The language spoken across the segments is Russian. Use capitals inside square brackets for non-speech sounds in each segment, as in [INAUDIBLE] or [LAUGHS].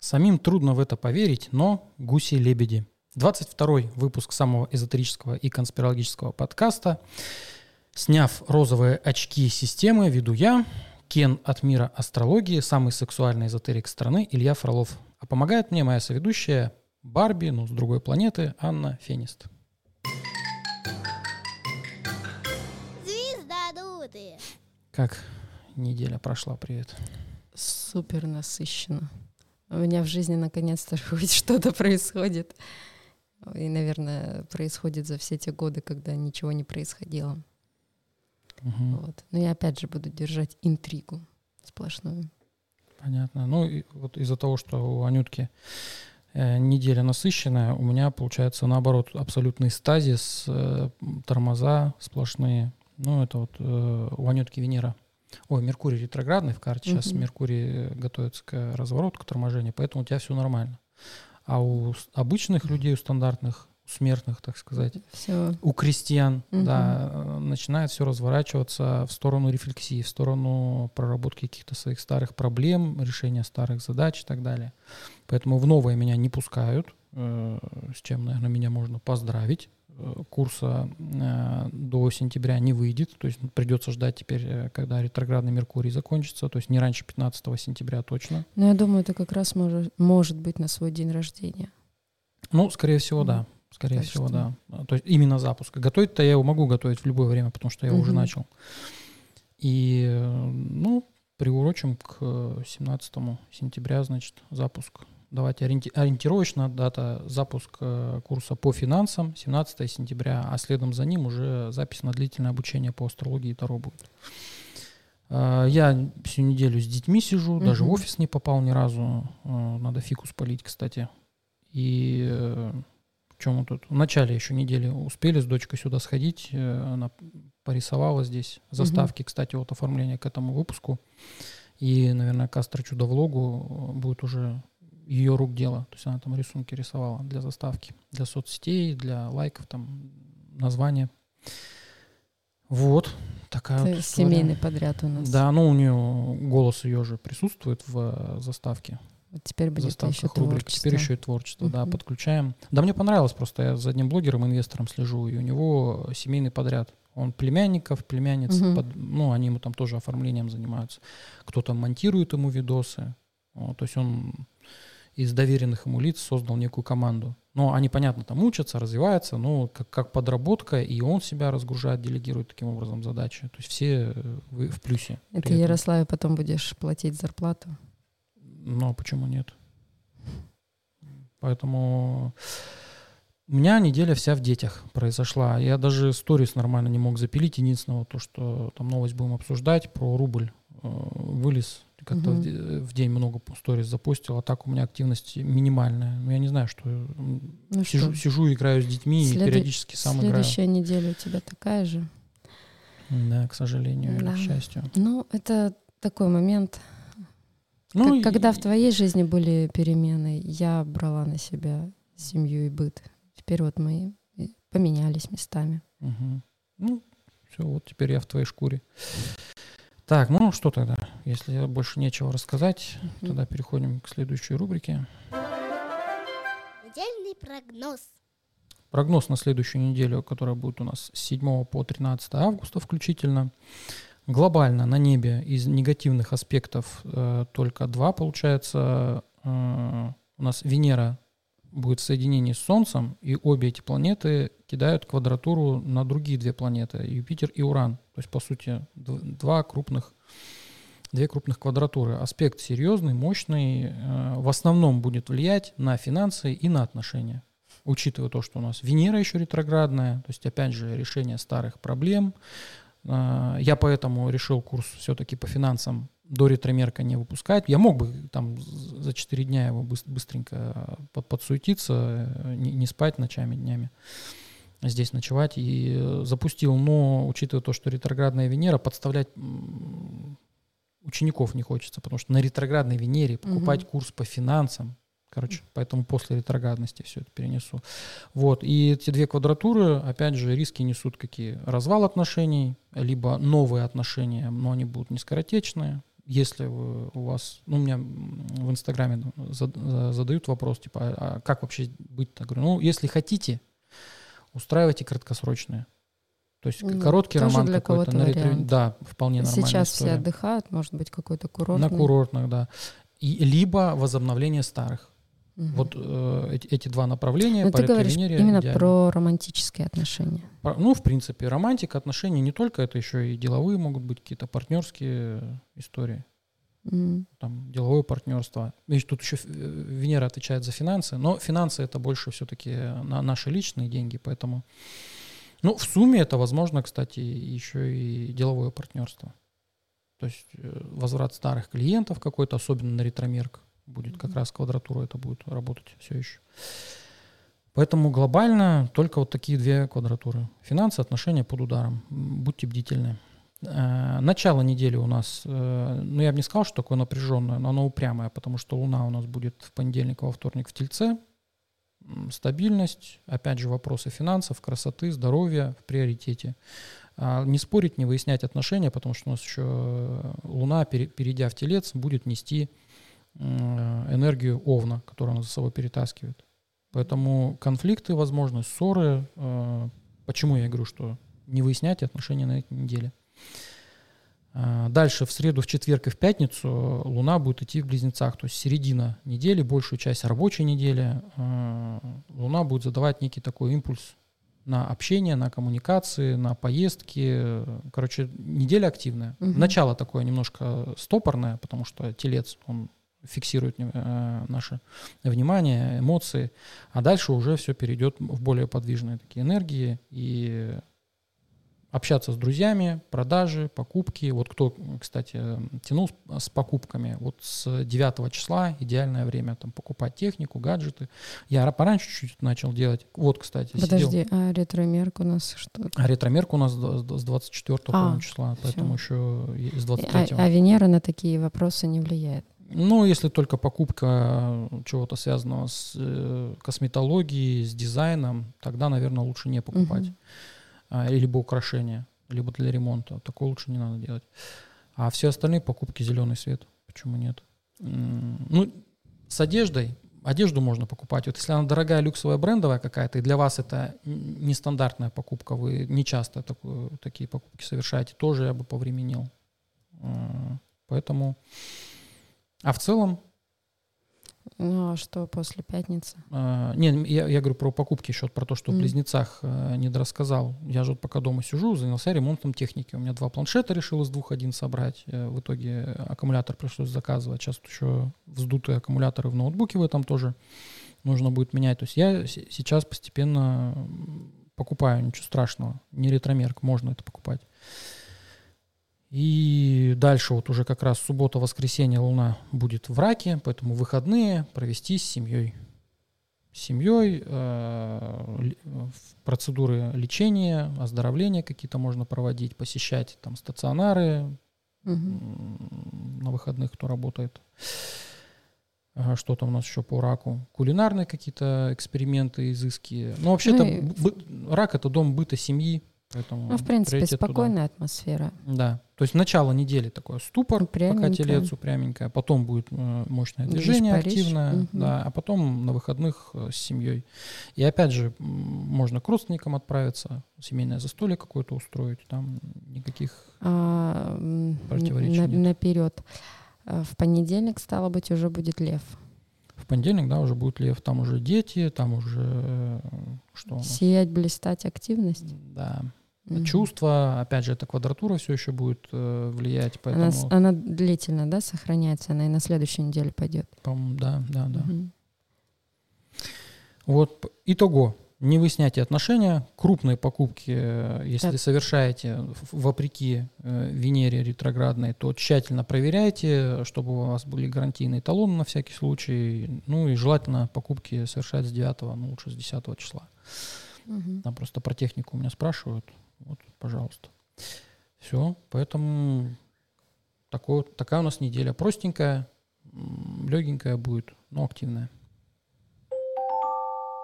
Самим трудно в это поверить, но гуси-лебеди. 22 выпуск самого эзотерического и конспирологического подкаста. Сняв розовые очки системы, веду я, Кен от мира астрологии, самый сексуальный эзотерик страны Илья Фролов. А помогает мне моя соведущая Барби, ну, с другой планеты, Анна Фенист. Звездодуты. Как неделя прошла, привет. Супер насыщенно. У меня в жизни наконец-то [LAUGHS] хоть что-то происходит. И, наверное, происходит за все те годы, когда ничего не происходило. Мгм. Вот. Но я опять же буду держать интригу сплошную. Понятно. Ну, и вот из-за того, что у Анютки э, неделя насыщенная, у меня получается наоборот абсолютный стазис, э, тормоза сплошные. Ну, это вот э, у Анютки Венера. Ой, Меркурий ретроградный в карте. Сейчас Мгм. Меркурий э, готовится к развороту, к торможению, поэтому у тебя все нормально. А у обычных людей, у стандартных, у смертных, так сказать, Все. у крестьян, Мгм. да, э, начинает все разворачиваться в сторону рефлексии, в сторону проработки каких-то своих старых проблем, решения старых задач и так далее. Поэтому в новое меня не пускают, э, с чем, наверное, меня можно поздравить. Курса э, до сентября не выйдет, то есть придется ждать теперь, э, когда ретроградный Меркурий закончится, то есть не раньше 15 сентября точно. Но я думаю, это как раз может, может быть на свой день рождения. Ну, скорее всего, да. Скорее Так всего, что- да. А, То есть именно запуск. Готовить-то я его могу готовить в любое время, потому что я уже Мгм. начал. И, э, ну, приурочим к э, 17 сентября, значит, запуск. Давайте ориенти- ориентировочно дата запуск курса по финансам 17 сентября, а следом за ним уже запись на длительное обучение по астрологии и Таро будет. Э, Я всю неделю с детьми сижу, даже в офис не попал ни разу. Э, Надо фикус полить, кстати. И э, чем мы тут? В начале еще недели успели с дочкой сюда сходить. э, Она порисовала здесь заставки, кстати, вот оформление к этому выпуску. И, наверное, к Астро Чудо влогу э, будет уже ее рук дело. То есть она там рисунки рисовала для заставки, для соцсетей, для лайков, там, названия. Вот. Такая вот Это история. семейный подряд у нас. Да, ну у нее голос ее же присутствует в э, заставке Вот теперь будет еще рубрик. творчество. Теперь еще и творчество, да, Мгм. подключаем. Да, мне понравилось просто, я за одним блогером, инвестором слежу, и у него семейный подряд. Он племянников, племянниц, Мгм. под- ну, они ему там тоже оформлением занимаются. Кто-то монтирует ему видосы. Вот, то есть он из доверенных ему лиц создал некую команду. Но они, понятно, там учатся, развиваются, но как, как подработка, и он себя разгружает, делегирует таким образом задачи. То есть все э, вы в плюсе. И ты этом. Ярославе потом будешь платить зарплату. Ну, а почему нет? Поэтому у меня неделя вся в детях произошла. Я даже сторис нормально не мог запилить. Единственное, вот то, что там новость будем обсуждать про рубль. Э, Вылез как-то де- в день много сторис запустил, а так у меня активность минимальная. Ну, я не знаю, что... Ну сижу, что, сижу, играю с детьми и Следу- периодически сам играю. следующая неделя у тебя такая же. Да, к сожалению или Да. к счастью. Ну, это такой момент. Ну, Как- и- когда в твоей жизни были перемены, я брала на себя семью и быт. Теперь вот мы и поменялись местами. Мгм. Ну, все, вот теперь я в твоей шкуре. Так, ну что тогда? Если больше нечего рассказать, Мгм. тогда переходим к следующей рубрике. Недельный прогноз. Прогноз на следующую неделю, которая будет у нас с 7 по 13 августа включительно. Глобально на небе из негативных аспектов э, только два получается. Э, у нас Венера будет в соединении с Солнцем, и обе эти планеты кидают квадратуру на другие две планеты, Юпитер и Уран. То есть, по сути, дв- два крупных, две крупных квадратуры. Аспект серьезный, мощный, э, в основном будет влиять на финансы и на отношения учитывая то, что у нас Венера еще ретроградная, то есть, опять же, решение старых проблем. А, Я поэтому решил курс все-таки по финансам до ретромерка не выпускать. Я мог бы там за 4 дня его быс- быстренько под- подсуетиться, э, не не спать ночами, днями, здесь ночевать. И э, запустил, но учитывая то, что ретроградная Венера, подставлять учеников не хочется, потому что на ретроградной Венере покупать Мгм. курс по финансам, короче, поэтому после ретроградности все это перенесу. Вот, и эти две квадратуры, опять же, риски несут какие? Развал отношений, либо новые отношения, но они будут не скоротечные, если вы, у вас, ну, у меня в Инстаграме зад- задают вопрос, типа, а, а как вообще быть-то? Говорю, ну, если хотите, устраивайте краткосрочные. То есть Ну, короткий роман какой-то. на вариант. Да, вполне нормальная Сейчас все история. отдыхают, может быть, какой-то курорт. На курортных, да. И, либо возобновление старых. Мгм. Вот э, эти, эти два направления Но по ты говоришь именно идеально. про романтические отношения. Про- Ну, в принципе, романтика, отношения не только, это еще и деловые могут быть, какие-то партнерские э, истории. М. Там деловое партнерство. Видишь, тут еще э, Венера отвечает за финансы, но финансы это больше все-таки на наши личные деньги, поэтому... Ну, в сумме это, возможно, кстати, еще и деловое партнерство. То есть э, возврат старых клиентов какой-то, особенно на ретромерк, будет как раз квадратура это будет работать все еще. Поэтому глобально только вот такие две квадратуры. Финансы, отношения под ударом. Будьте бдительны. Э, Начало недели у нас, э, ну я бы не сказал, что такое напряженное, но оно упрямое, потому что Луна у нас будет в понедельник, во вторник в Тельце. Стабильность, опять же, вопросы финансов, красоты, здоровья в приоритете. А, Не спорить, не выяснять отношения, потому что у нас еще э, Луна, пере- перейдя в Телец, будет нести энергию Овна, которую она за собой перетаскивает. Поэтому конфликты, возможно, ссоры. э, Почему я говорю, что не выяснять отношения на этой неделе. А, Дальше в среду, в четверг и в пятницу Луна будет идти в близнецах, то есть середина недели, большую часть рабочей недели. э, Луна будет задавать некий такой импульс на общение, на коммуникации, на поездки. Короче, неделя активная. Мгм. Начало такое немножко стопорное, потому что телец, он фиксирует э, наше внимание, эмоции, а дальше уже все перейдет в более подвижные такие энергии и общаться с друзьями, продажи, покупки. Вот кто, кстати, тянул с- с покупками, вот с 9 числа идеальное время там покупать технику, гаджеты. Я ра- пораньше чуть-чуть начал делать. Вот, кстати, сидел. Подожди, а ретромерк у нас что? А ретромерка у нас с 24 А, числа, всё. поэтому еще и с А, 23 а Венера на такие вопросы не влияет. Ну, если только покупка чего-то связанного с э, косметологией, с дизайном, тогда, наверное, лучше не покупать. Мгм. А, либо украшения, либо для ремонта. Такое лучше не надо делать. А все остальные покупки зеленый свет. Почему нет? Ну, с одеждой. Одежду можно покупать. Вот если она дорогая, люксовая, брендовая какая-то, и для вас это нестандартная покупка, вы не часто такую, такие покупки совершаете, тоже я бы повременил. Поэтому... А в целом, Ну а что после пятницы? А, не, я, я говорю про покупки еще, про то, что в Мгм. близнецах э, не дорассказал. Я же вот пока дома сижу, занялся ремонтом техники. У меня два планшета решил из двух один собрать. Э, В итоге аккумулятор пришлось заказывать. Сейчас еще вздутые аккумуляторы в ноутбуке в этом тоже нужно будет менять. То есть я сейчас постепенно покупаю, ничего страшного. Не ретромерк, можно это покупать. И дальше вот уже как раз суббота-воскресенье Луна будет в раке, поэтому выходные провести с семьей. С семьей, э, процедуры лечения, оздоровления какие-то можно проводить, посещать там стационары м, на выходных, кто работает. Что там у нас еще по раку? Кулинарные какие-то эксперименты, изыски. Ну, вообще-то Ну и- рак — это дом быта семьи. Поэтому Ну, в принципе, приоритет туда. спокойная атмосфера. Да. То есть начало недели такое ступор, пока телец упряменькое, потом будет э, мощное Движ движение Париж. активное, Мгм. да, а потом на выходных э, с семьей. И опять же, можно к родственникам отправиться, семейное застолье какое-то устроить, там никаких... А, Противоречий на- нет. наперед. А В понедельник, стало быть, уже будет лев. В понедельник, да, уже будет лев, там уже дети, там уже... э, Что? Сиять, блистать, активность. Да. Мгм. Чувства, опять же, эта квадратура все еще будет э, влиять, поэтому, Она, она длительно, да, сохраняется, она и на следующей неделе пойдет. по-моему, да, да, да. Мгм. Вот итого. Не выясняйте отношения. Крупные покупки, э, если Так. совершаете вопреки э, Венере ретроградной, то тщательно проверяйте, чтобы у вас были гарантийные талоны на всякий случай. Ну и желательно покупки совершать с 9, ну лучше с 10 числа. Мгм. Там просто про технику у меня спрашивают. Вот, пожалуйста. Все, поэтому такое, такая у нас неделя. Простенькая, легенькая будет, но активная.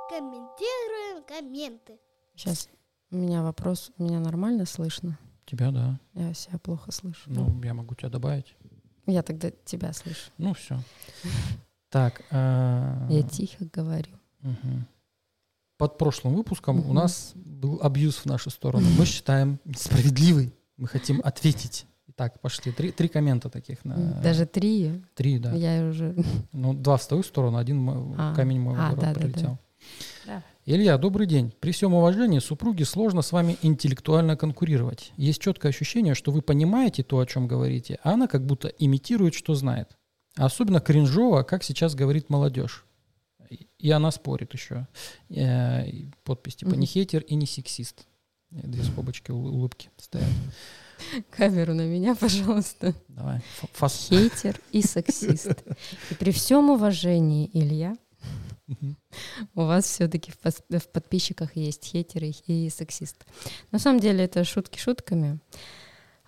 Комментируем комменты. Сейчас у меня вопрос. Меня нормально слышно? Тебя, да. Я себя плохо слышу. Ну, я могу тебя добавить. Я тогда тебя слышу. Ну, все. Так. а, Я тихо говорю. мгм. Под прошлым выпуском у нас был абьюз в нашу сторону. Мы считаем справедливый. Мы хотим ответить. Итак, пошли. Три, три коммента таких. На... Даже три. Три, да. Я уже... [LAUGHS] Ну, два в твою сторону, один А, камень мой а, да, да, да. прилетел. Да. Илья, добрый день. При всем уважении супруге сложно с вами интеллектуально конкурировать. Есть четкое ощущение, что вы понимаете то, о чем говорите, а она как будто имитирует, что знает. Особенно кринжово, как сейчас говорит молодежь. И- она спорит еще. Э, Подпись типа. «не хейтер и не сексист». Две скобочки ул- улыбки стоят. Камеру на меня, пожалуйста. Давай. Фас. Хейтер и [LAUGHS] сексист. И при всем уважении, Илья, у вас все-таки в подписчиках есть хейтеры и сексист. На самом деле это шутки шутками.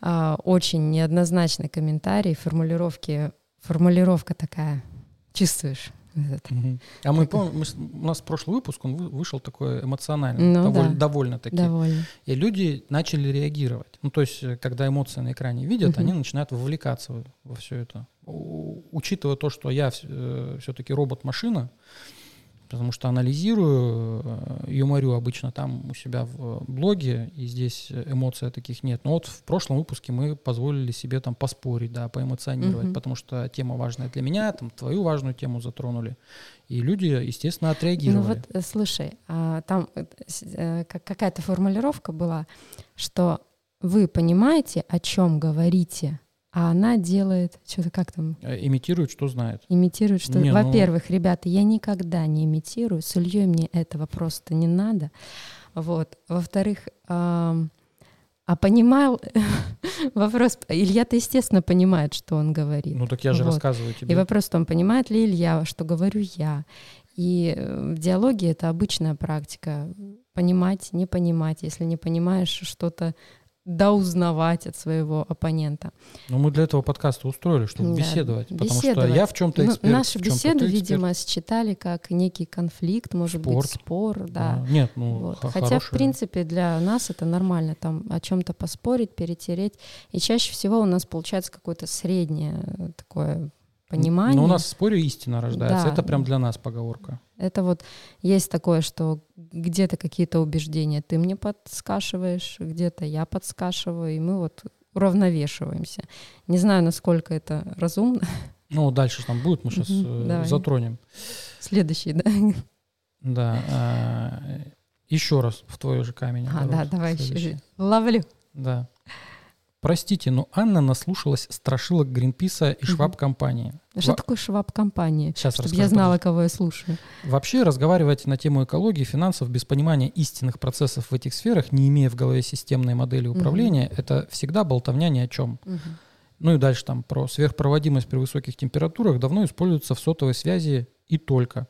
А, очень неоднозначный комментарий, формулировки, формулировка такая. Чувствуешь? Мгм. А мы помним, мы у нас прошлый выпуск, он вы- вышел такой эмоциональный, Ну доволь- да. довольно-таки. Довольно. И люди начали реагировать. Ну, то есть, э, когда эмоции на экране видят, они начинают вовлекаться во, во все это. У- учитывая то, что я все-таки робот-машина, потому что анализирую, э, юморю обычно там у себя в блоге, и здесь эмоций таких нет. Но вот в прошлом выпуске мы позволили себе там поспорить, да, поэмоционировать, Мгм. потому что тема важная для меня, там твою важную тему затронули. И люди, естественно, Ну отреагировали. вот, э, слушай, а, там э, э, какая-то формулировка была, что вы понимаете, о чем говорите, а она делает что-то как там Э, Имитируют, что знает. имитирует, что, Не, ну- во-первых, ребята, я никогда не имитирую, с Ильей мне этого просто не надо, вот. Во-вторых, а понимал [LAUGHS] вопрос, Илья-то естественно понимает, что он говорит. Ну так я же Вот. рассказываю тебе. И вопрос в том, понимает ли Илья, что говорю я. И э, в диалоге это обычная практика. Понимать, не понимать. Если не понимаешь что-то, доузнавать от своего оппонента. Но мы для этого подкаста устроили, чтобы Да, беседовать. Потому что беседовать. я в чем-то Ну, эксперт. Нашу в чём-то беседу, видимо, считали как некий конфликт, может Спор. быть, спор, да. А, Нет, ну Вот. х- Хотя, в хорошее. принципе, для нас это нормально, там о чем-то поспорить, перетереть. И чаще всего у нас получается какое-то среднее э, такое понимание. Но у нас в споре истина рождается. Да. Это прям для нас поговорка. Это вот есть такое, что где-то какие-то убеждения ты мне подскашиваешь, где-то я подскашиваю, и мы вот уравновешиваемся. Не знаю, насколько это разумно. Ну, дальше там будет, мы сейчас Мгм, давай. затронем. Следующий, да? Да. а, еще раз в твой же камень. А, да, давай еще. Ловлю. Да. Простите, но Анна наслушалась страшилок Гринписа и. Шваб-компании. Что Во- такое шваб-компания? Сейчас Чтобы расскажу, я знала, подожди. кого я слушаю. Вообще разговаривать на тему экологии, финансов без понимания истинных процессов в этих сферах, не имея в голове системной модели управления, это всегда болтовня ни о чем. Мгм. Ну и дальше там про сверхпроводимость при высоких температурах давно используется в сотовой связи и только.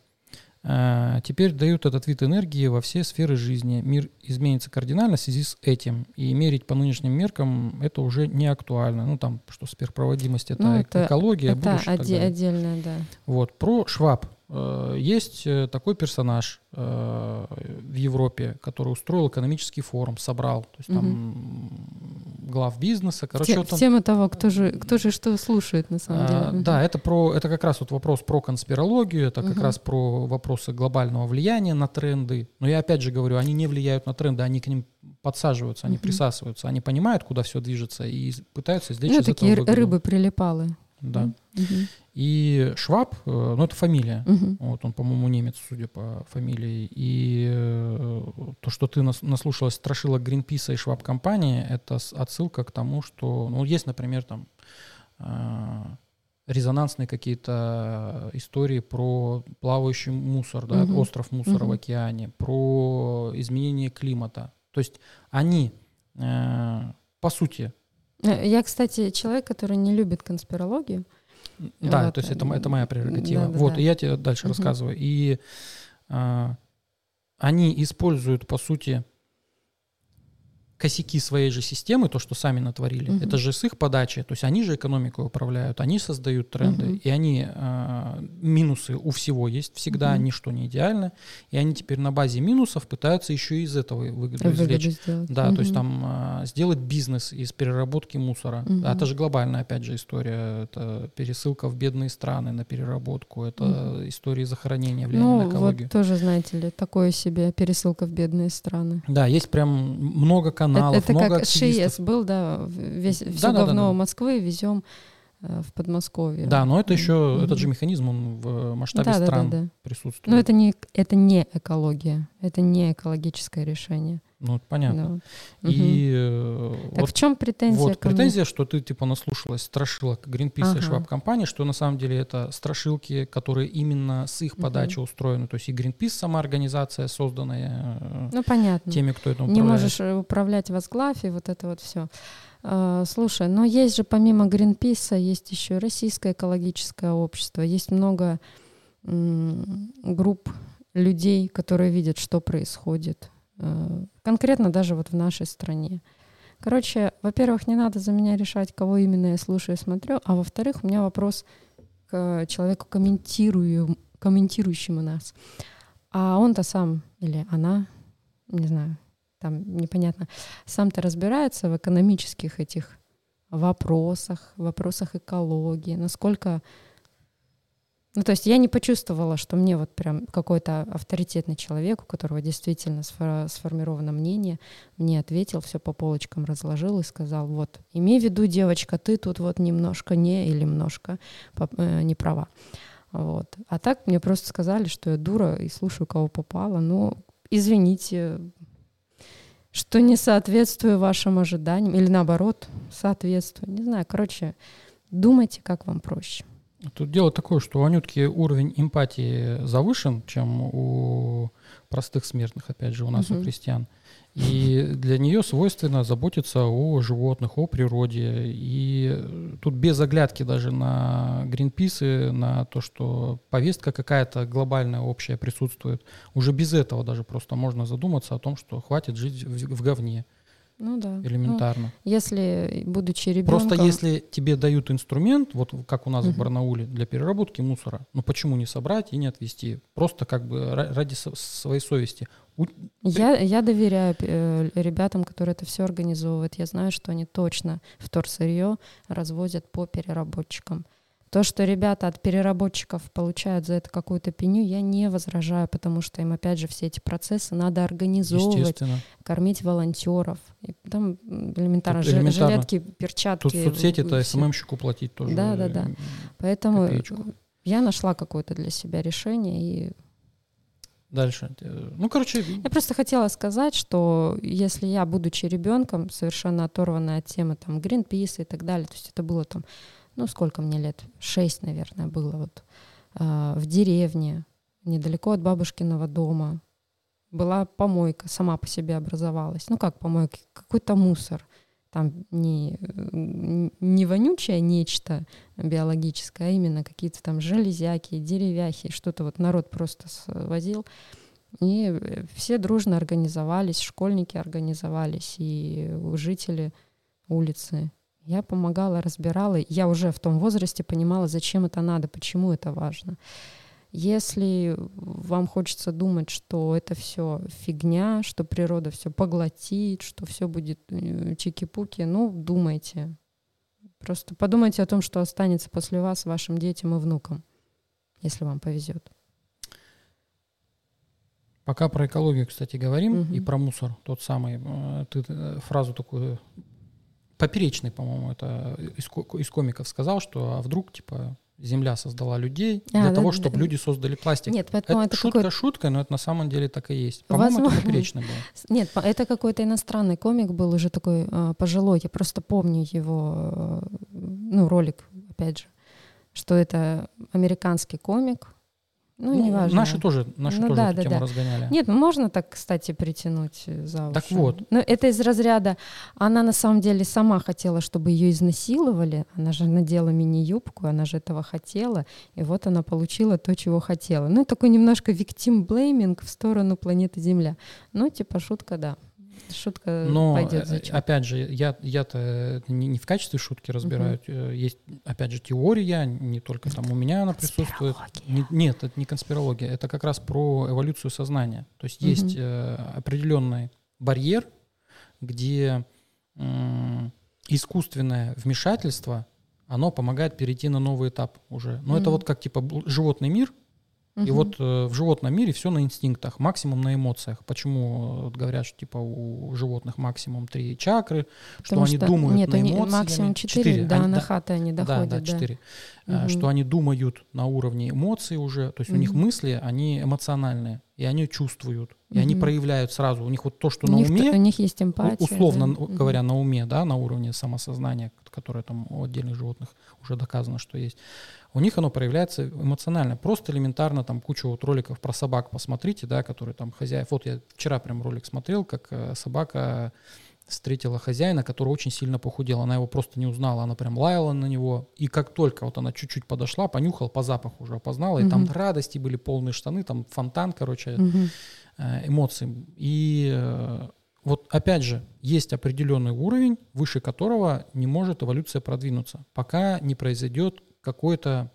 А, Теперь дают этот вид энергии во все сферы жизни. Мир изменится кардинально в связи с этим. И мерить по нынешним меркам это уже не актуально. Ну там, что сверхпроводимость это, Ну, это- экология, Это будущее так оде- далее. отдельное, да. Вот, про Шваб. Э, Есть э, такой персонаж э, в Европе, который устроил экономический форум, собрал, то есть там глав бизнеса, короче, Те- вот он- Тема того, кто же, кто же что слушает на самом а, деле. Да, это про, это как раз вот вопрос про конспирологию, это как Мгм. раз про вопросы глобального влияния на тренды. Но я опять же говорю, они не влияют на тренды, они к ним подсаживаются, они Мгм. присасываются, они понимают, куда все движется и пытаются извлечь Ну, из такие этого выгоду. рыбы прилипалы. Да. Мгм. И Шваб, э, ну это фамилия, Мгм. вот он, по-моему, немец, судя по фамилии. И э, то, что ты нас- наслушалась страшилок Гринписа и Шваб компании, это отсылка к тому, что, ну, есть, например, там э, резонансные какие-то истории про плавающий мусор, да, Мгм. остров мусора в Мгм. океане, про изменение климата. То есть они, э, по сути, Я, кстати, человек, который не любит конспирологию. Да, Вот, то есть это, это моя прерогатива. да-да-да. вот, и я тебе дальше Мгм. рассказываю. И а, они используют, по сути, косяки своей же системы, то, что сами натворили, Мгм. это же с их подачи. То есть они же экономикой управляют, они создают тренды, Мгм. и они а, минусы у всего есть всегда, Мгм. ничто не идеально, и они теперь на базе минусов пытаются еще и из этого выгоду извлечь. сделать. Да, то есть там а, сделать бизнес из переработки мусора. А Это же глобальная, опять же, история. Это пересылка в бедные страны на переработку. Это Мгм. истории захоронения, влияния Ну, на вот экологию. тоже, знаете ли, такое себе пересылка в бедные страны. Да, есть прям много каналов, это много как активистов. ШИЭС был, да, весь, все Да-да-да-да. говно Москвы везем в Подмосковье. Да, но это еще, Мгм. этот же механизм, он в масштабе Да, да, да, стран да. присутствует. Но это не, это не экология, это не экологическое решение. Ну, понятно. Да. Мгм. И э, Так вот в чем претензия? Вот, ко мне? претензия, что ты типа наслушалась страшилок Greenpeace и Ага. Schwab компании, что на самом деле это страшилки, которые именно с их подачи устроены. То есть и Greenpeace сама организация, созданная э, Ну, понятно. теми, кто это не управляет. можешь э, управлять возглавь и вот это вот все. Слушай, но есть же помимо Гринписа, есть еще Российское экологическое общество, есть много групп людей, которые видят, что происходит. Э, Конкретно даже вот в нашей стране. Короче, во-первых, не надо за меня решать, кого именно я слушаю и смотрю, а во-вторых, у меня вопрос к человеку, комментирую, комментирующему нас. А он-то сам или она, не знаю, там непонятно, сам-то разбирается в экономических этих вопросах, вопросах экологии, насколько... Ну, то есть я не почувствовала, что мне вот прям какой-то авторитетный человек, у которого действительно сфо- сформировано мнение, мне ответил, все по полочкам разложил и сказал, вот, имей в виду, девочка, ты тут вот немножко не или немножко э, не права. Вот. А так мне просто сказали, что я дура и слушаю, кого попало. Ну, извините, что не соответствую вашим ожиданиям, или наоборот, соответствую. Не знаю, короче, думайте, как вам проще. Тут дело такое, что у Анютки уровень эмпатии завышен, чем у простых смертных, опять же, у нас, у Мгм. крестьян. И для нее свойственно заботиться о животных, о природе. И тут без оглядки даже на Гринписы, на то, что повестка какая-то глобальная, общая присутствует. Уже без этого даже просто можно задуматься о том, что хватит жить в, в говне Ну да. элементарно. Ну, если, будучи ребенком... Просто если тебе дают инструмент, вот как у нас в Мгм. Барнауле, для переработки мусора, ну почему не собрать и не отвезти? Просто как бы ра- ради своей совести. Я, я доверяю э, ребятам, которые это все организовывают. Я знаю, что они точно вторсырье развозят по переработчикам. То, что ребята от переработчиков получают за это какую-то пеню, я не возражаю, потому что им, опять же, все эти процессы надо организовывать, кормить волонтеров. И там элементарно, Тут элементарно. жилетки, перчатки. Тут соцсети-то всё. СММщику платить тоже. Да, да, да. э, Поэтому копеечку. я нашла какое-то для себя решение и Дальше. Э, Ну, короче, Я просто хотела сказать, что если я, будучи ребенком, совершенно оторванная от темы там Greenpeace и так далее, то есть это было там, ну сколько мне лет, шесть, наверное, было вот а, в деревне, недалеко от бабушкиного дома, была помойка, сама по себе образовалась. Ну как помойка, какой-то мусор. Там не, не вонючее нечто биологическое, а именно какие-то там железяки, деревяхи, что-то вот народ просто свозил. И э, все дружно организовались, школьники организовались, и жители улицы. Я помогала, разбирала. Я уже в том возрасте понимала, зачем это надо, почему это важно. Если вам хочется думать, что это все фигня, что природа все поглотит, что все будет э, чики-пуки, ну, думайте. Просто подумайте о том, что останется после вас вашим детям и внукам, если вам повезет. пока про экологию, кстати, говорим, Мгм. и про мусор, тот самый, э, ты э, фразу такую, поперечный, по-моему, это из, из комиков сказал, что а вдруг, типа, Земля создала людей А, для да, того, чтобы да. люди создали пластик. Нет, поэтому это это, шутка какой-то... шуткой, но это на самом деле так и есть. По-моему, это Возможно. поперечный был. Нет, по- это какой-то иностранный комик был уже такой э, пожилой. Я просто помню его, э, ну, ролик, опять же, что это американский комик. Ну, Ну, неважно. Наши тоже, наши Ну тоже да, эту да, тему да. разгоняли. Нет, ну можно так, кстати, притянуть э, за уши. Так вот. Но это из разряда, она на самом деле сама хотела, чтобы ее изнасиловали, она же надела мини-юбку, она же этого хотела, и вот она получила то, чего хотела. Ну, такой немножко victim blaming в сторону планеты Земля. Ну, типа шутка, да. Шутка Но, пойдет э, зачем? опять же, я, я-то это не, не в качестве шутки разбираю. Э, Есть, опять же, теория, не только там у меня она присутствует. Не- нет, это не конспирология, это как раз про эволюцию сознания. То есть Мгм. есть э, определенный барьер, где м, искусственное вмешательство, оно помогает перейти на новый этап уже. Но это Мгм. вот как типа животный мир, и вот э, в животном мире все на инстинктах, максимум на эмоциях. Почему э, вот говорят, что типа у животных максимум три чакры, что Потому они думают нет, на они эмоциях. максимум 4, да, Они- на да, хаты они да, доходят. да, четыре. Э, Мгм. Что они думают на уровне эмоций уже, то есть у них мысли, они эмоциональные, и они чувствуют, и они проявляют сразу. У них вот то, что У на них, уме, у них есть эмпатия. условно да. Говоря, на уме, да, на уровне самосознания, которое там у отдельных животных уже доказано, что есть, у них оно проявляется эмоционально. Просто элементарно там кучу вот роликов про собак посмотрите, да, которые там хозяев. Вот я вчера прям ролик смотрел, как э, собака встретила хозяина, который очень сильно похудел. Она его просто не узнала, она прям лаяла на него. И как только вот она чуть-чуть подошла, понюхал, по запаху уже опознала, и там радости были полные штаны, там фонтан, короче, Мгм. э, эмоций. И э, вот опять же, есть определенный уровень, выше которого не может эволюция продвинуться, пока не произойдет какое-то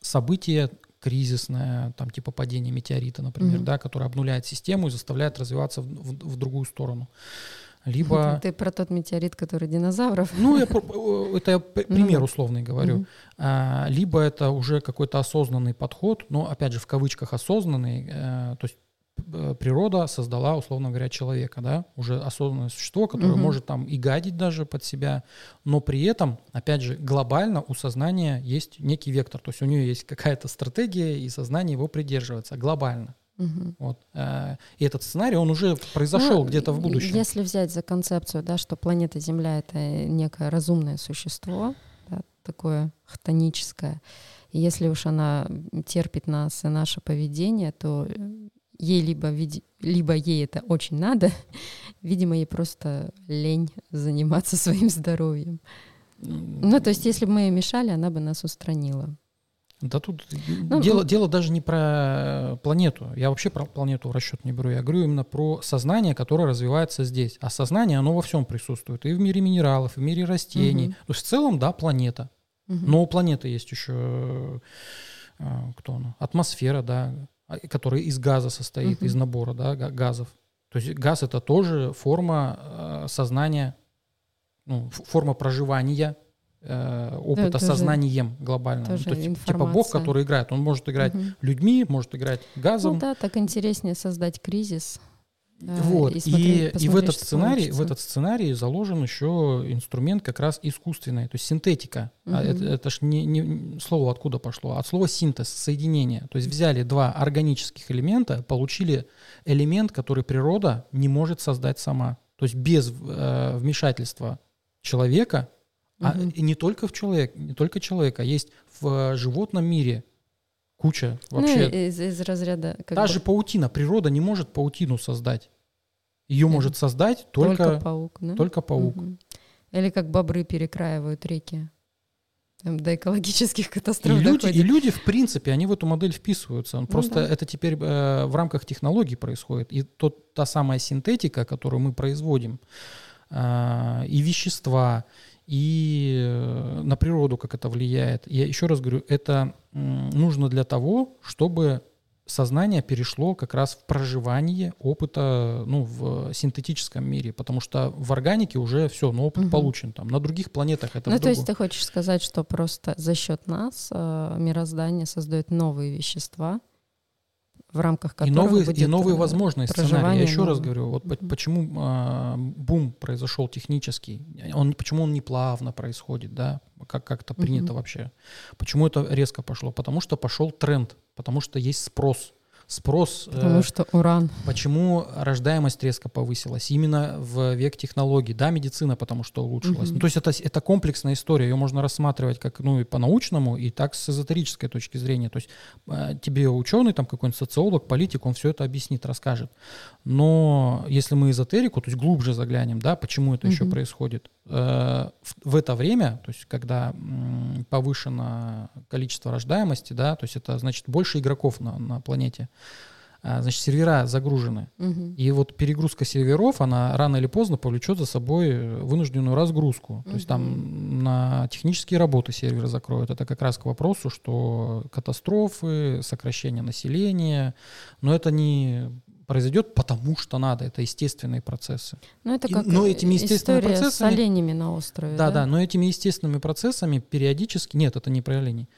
событие кризисное, там типа падение метеорита, например, Мгм. да, которое обнуляет систему и заставляет развиваться в, в- в другую сторону. Либо, [LAUGHS] Ты про тот метеорит, который динозавров. ну, я, э, это я пример условный говорю. Мгм. А, либо это уже какой-то осознанный подход, но опять же в кавычках осознанный, э, то есть природа создала, условно говоря, человека, да, уже осознанное существо, которое Мгм. может там и гадить даже под себя, но при этом, опять же, глобально у сознания есть некий вектор, то есть у нее есть какая-то стратегия, и сознание его придерживается глобально. Мгм. Вот. э, И этот сценарий, он уже произошел Ну, где-то в будущем. Если взять за концепцию, да, что планета Земля — это некое разумное существо, да, такое хтоническое, и если уж она терпит нас и наше поведение, то ей либо, види- либо ей это очень надо, [LAUGHS] видимо, ей просто лень заниматься [LAUGHS] своим здоровьем. Ну, то есть, если бы мы ей мешали, она бы нас устранила. Да тут Ну, дело, ну- дело даже не про планету. Я вообще про планету в расчет не беру. Я говорю именно про сознание, которое развивается здесь. А сознание, оно во всем присутствует. И в мире минералов, и в мире растений. Мгм. То есть в целом, да, планета. Мгм. Но у планеты есть еще э, кто она? Атмосфера, да, а, которая из газа состоит, Мгм. из набора, да, га- газов. То есть газ это тоже форма э, сознания, ну, форма проживания э, опыта тоже- сознанием глобально. Ну, тоже то есть, типа Бог, который играет, он может играть Мгм. людьми, может играть газом. Ну да, так интереснее создать кризис. Да, Вот. и И, смотреть- и в посмотреть, этот сценарий, в этот сценарий заложен еще инструмент как раз искусственный, то есть синтетика. А Мгм. это, это ж не, не- слово откуда пошло? От слова синтез, соединение. То есть взяли два органических элемента, получили элемент, который природа не может создать сама. То есть без э, вмешательства человека, а Мгм. и не только в человек, не только человека, есть в животном мире куча вообще Ну, из, из разряда Даже бы паутина, природа не может паутину создать. Ее Мгм. может создать только, только только, паук. да? паук. Мгм. Или как бобры перекраивают реки. Там до экологических [LAUGHS] И катастроф люди, доходит. и люди, в принципе, они в эту модель вписываются. Ну Просто да. это теперь э, в рамках технологий происходит. И тот, та самая синтетика, которую мы производим, э, и вещества, и э, на природу, как это влияет. Я еще раз говорю, это нужно для того, чтобы сознание перешло как раз в проживание опыта ну, в синтетическом мире, потому что в органике уже все, ну, опыт Мгм. получен. Там, на других планетах это Ну, то есть ты хочешь сказать, что просто за счет нас э, мироздание создает новые вещества, в рамках И которых новые, и будет, новые э, возможные сценарии. Я еще раз говорю, вот Мгм. почему а, бум произошел технический, он, почему он не плавно происходит, да, как, как это принято Мгм. вообще. Почему это резко пошло? Потому что пошел тренд, потому что есть спрос. Спрос, э, Потому что уран. почему рождаемость резко повысилась? Именно в век технологий. Да, медицина, потому что улучшилась. Мгм. Ну, то есть это, это комплексная история, ее можно рассматривать как ну, и по-научному, и так с эзотерической точки зрения. То есть э, тебе ученый, там какой-нибудь социолог, политик, он все это объяснит, расскажет. Но если мы эзотерику, то есть глубже заглянем, да, почему это еще Мгм. происходит, э, в, в это время, то есть когда м, повышено количество рождаемости, да, то есть это значит больше игроков на, на планете, а, значит, сервера загружены. Мгм. И вот перегрузка серверов, она рано или поздно повлечет за собой вынужденную разгрузку. То есть там на технические работы серверы закроют. Это как раз к вопросу, что катастрофы, сокращение населения, но это не произойдет потому, что надо. Это естественные процессы. Ну, это И- как но э, этими естественными история с процессами- оленями на острове. Да, да, но этими естественными процессами периодически, нет, это не про оленей,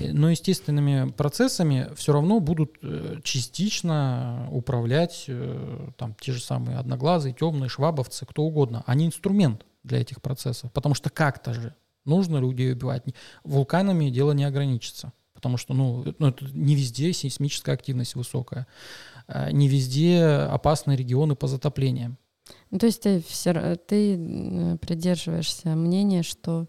Э, но естественными процессами все равно будут э, частично управлять э, там те же самые одноглазые, темные, швабовцы, кто угодно. Они инструмент для этих процессов, потому что как-то же нужно людей убивать. Вулканами дело не ограничится. Потому что ну, э, ну, это не везде сейсмическая активность высокая, э, не везде опасные регионы по затоплениям. Ну, то есть ты, все, ты м, придерживаешься мнения, что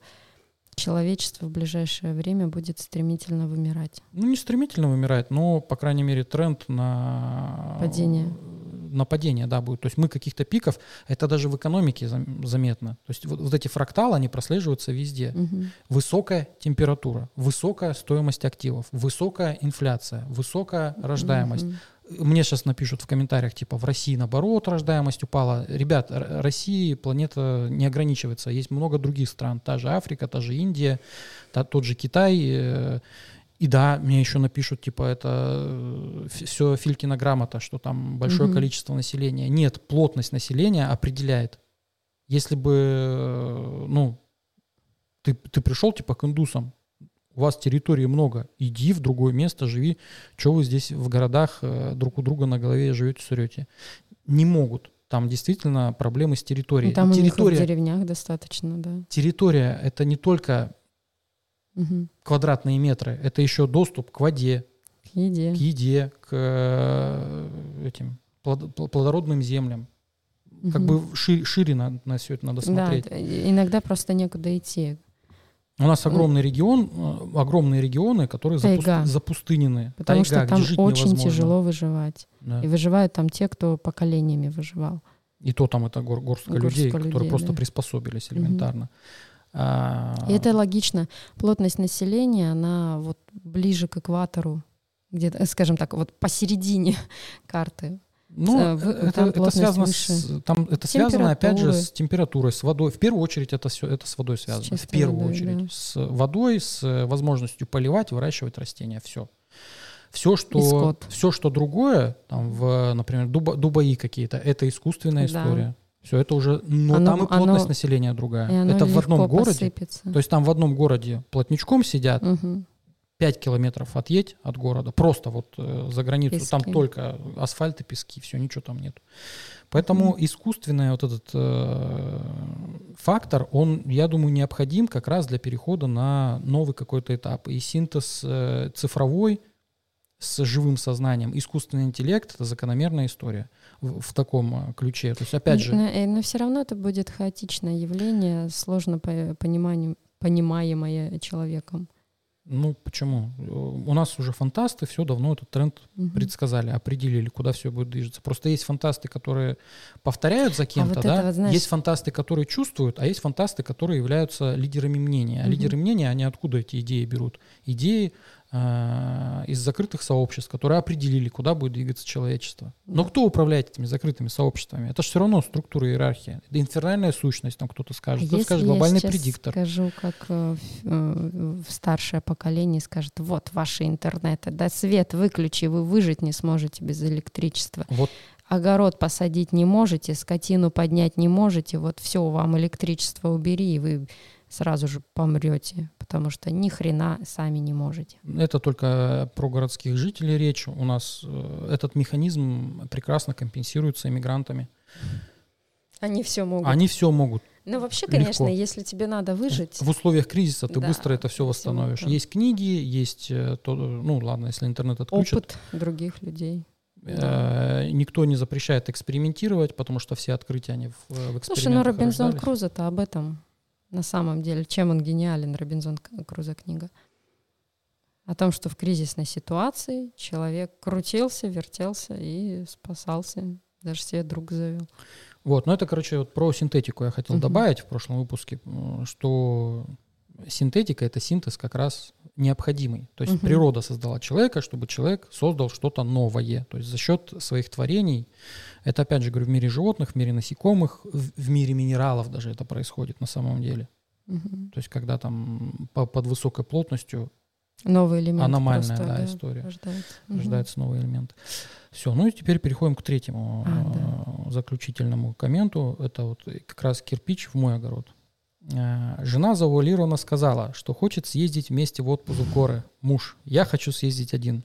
человечество в ближайшее время будет стремительно вымирать. Ну, не стремительно вымирает, но, по крайней мере, тренд на... Падение. На падение, да, будет. То есть мы каких-то пиков, это даже в экономике зам- заметно. То есть вот, вот эти фракталы, они прослеживаются везде. Мгм. Высокая температура, высокая стоимость активов, высокая инфляция, высокая рождаемость. Мгм. Мне сейчас напишут в комментариях, типа, в России, наоборот, рождаемость упала. Ребят, России планета не ограничивается. Есть много других стран. Та же Африка, та же Индия, та- тот же Китай. Э, И да, мне еще напишут, типа, это все Филькина грамота, что там большое Мгм. количество населения. Нет, плотность населения определяет. Если бы, э, ну, ты, ты пришел, типа, к индусам, у вас территории много, иди в другое место, живи. Что вы здесь в городах э, друг у друга на голове живете, сурете? Не могут. Там действительно проблемы с территорией. Ну, там у них в территория, деревнях достаточно, да. территория — это не только Мгм. квадратные метры, это еще доступ к воде, К еде. к еде, к э, этим плод- пл- плодородным землям. Как Мгм. бы шире, шире на, на все это надо Да, смотреть. т- иногда просто некуда идти, У нас огромный регион, э, огромные регионы, которые Тайга. запустынены. потому Тайга, что там жить очень невозможно. тяжело выживать. Да. И выживают там те, кто поколениями выживал. И то там это гор- горстка, Горстка людей, людей, которые просто да. приспособились элементарно. А, И это логично. Плотность населения, она вот ближе к экватору, где-то, э, скажем так, вот посередине [LAUGHS] карты. ну, э, в- это, там это плотность связано, выше. с, там, это связано опять же с температурой, с водой. В первую очередь это, все, это с водой связано. в чистой первую водой, очередь. да. С водой, с э, возможностью поливать, выращивать растения. Все. Все, что, все, что другое, там, в, например, дуба, дубаи какие-то, это искусственная Да. история. Все это уже, но Оно- там и плотность оно- населения другая. Это в одном городе. посыпется. То есть там в одном городе плотничком сидят, Мгм. 5 километров отъедь от города, просто вот э, за границу, там Пески. только асфальт и пески, все, ничего там нет. Поэтому искусственный вот этот э, фактор, он, я думаю, необходим как раз для перехода на новый какой-то этап. И синтез э, цифровой с живым сознанием, искусственный интеллект — это закономерная история в, в таком э, ключе. То есть, опять же, Но, все равно это будет хаотичное явление, сложно по- пониманию- понимаемое человеком. ну почему? Э, У нас уже фантасты все давно этот тренд Мгм. предсказали, определили, куда все будет движется. Просто есть фантасты, которые повторяют за кем-то, А вот да? вот, знаешь- Есть фантасты, которые чувствуют, а есть фантасты, которые являются лидерами мнения. А Мгм. лидеры мнения, они откуда эти идеи берут? Идеи э, из закрытых сообществ, которые определили, куда будет двигаться человечество. Но кто управляет этими закрытыми сообществами? Это же все равно структура иерархии. Это инфернальная сущность, там кто-то скажет. Если скажет я глобальный сейчас предиктор. скажу, как э, э, старшее поколение скажет, вот ваши интернеты, да свет выключи, вы выжить не сможете без электричества. Вот Огород посадить не можете, скотину поднять не можете, вот все, вам электричество убери, и вы сразу же помрете, потому что ни хрена сами не можете. Это только про городских жителей речь. У нас э, этот механизм прекрасно компенсируется иммигрантами. Они все могут. Они все могут. Ну вообще, легко. конечно, если тебе надо выжить, В условиях кризиса ты Да, быстро это все восстановишь. Есть книги, есть, э, то, ну ладно, если интернет отключат, опыт других людей. э, никто не запрещает экспериментировать, потому что все открытия они в, в экспериментах Слушай, ну Робинзон. Крузо-то об этом на самом деле. Чем он гениален, Робинзон Крузо книга? О том, что в кризисной ситуации человек крутился, вертелся и спасался. Даже себе друг завел. Вот, ну это, короче, вот про синтетику я хотел Мгм. добавить в прошлом выпуске, м, что синтетика — это синтез как раз необходимый. То есть Мгм. природа создала человека, чтобы человек создал что-то новое. То есть за счет своих творений, это опять же говорю, в мире животных, в мире насекомых, в, в мире минералов даже это происходит на самом деле. Мгм. То есть когда там по- под высокой плотностью Новый элемент. Аномальная, просто, да, история. рождается. Рождается новый элемент. Все, ну и теперь переходим к третьему А, э, заключительному комменту. Это вот как раз кирпич в мой огород. Э, Жена завуалированно сказала, что хочет съездить вместе в отпуск в горы. Муж, я хочу съездить один.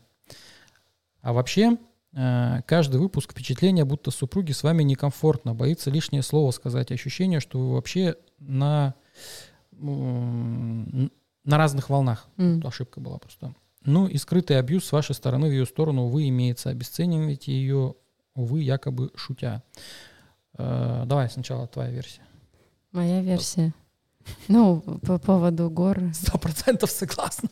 А вообще, э, каждый выпуск впечатление, будто супруге с вами некомфортно, боится лишнее слово сказать. Ощущение, что вы вообще на, на разных волнах. Тут ошибка была просто. Ну и скрытый абьюз с вашей стороны в ее сторону, увы, имеется. Обесцениваете ее, увы, якобы шутя. Э, давай сначала твоя версия. Моя версия. Ну, по поводу гор. Сто процентов согласна.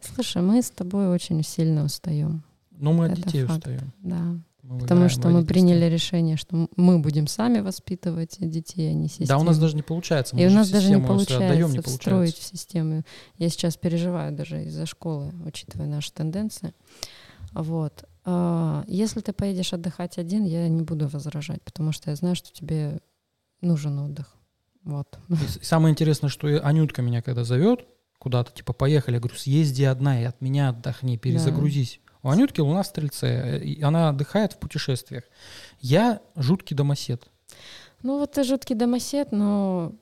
Слушай, мы с тобой очень сильно устаем. Но мы от Это детей факт. устаем. Да. Мы Потому что мы приняли решение, что мы будем сами воспитывать детей, а не систему. Да, у нас даже не получается. Мы И у нас даже не если отдаем, получается не встроить получается. в систему. Я сейчас переживаю даже из-за школы, учитывая наши тенденции. Вот. А, Если ты поедешь отдыхать один, я не буду возражать, потому что я знаю, что тебе нужен отдых. Вот. И самое интересное, что Анютка меня когда зовет куда-то, типа, поехали, я говорю, съезди одна и от меня отдохни, перезагрузись. У Анютки луна в стрельце, э, и она отдыхает в путешествиях. Я жуткий домосед. Ну вот ты жуткий домосед, но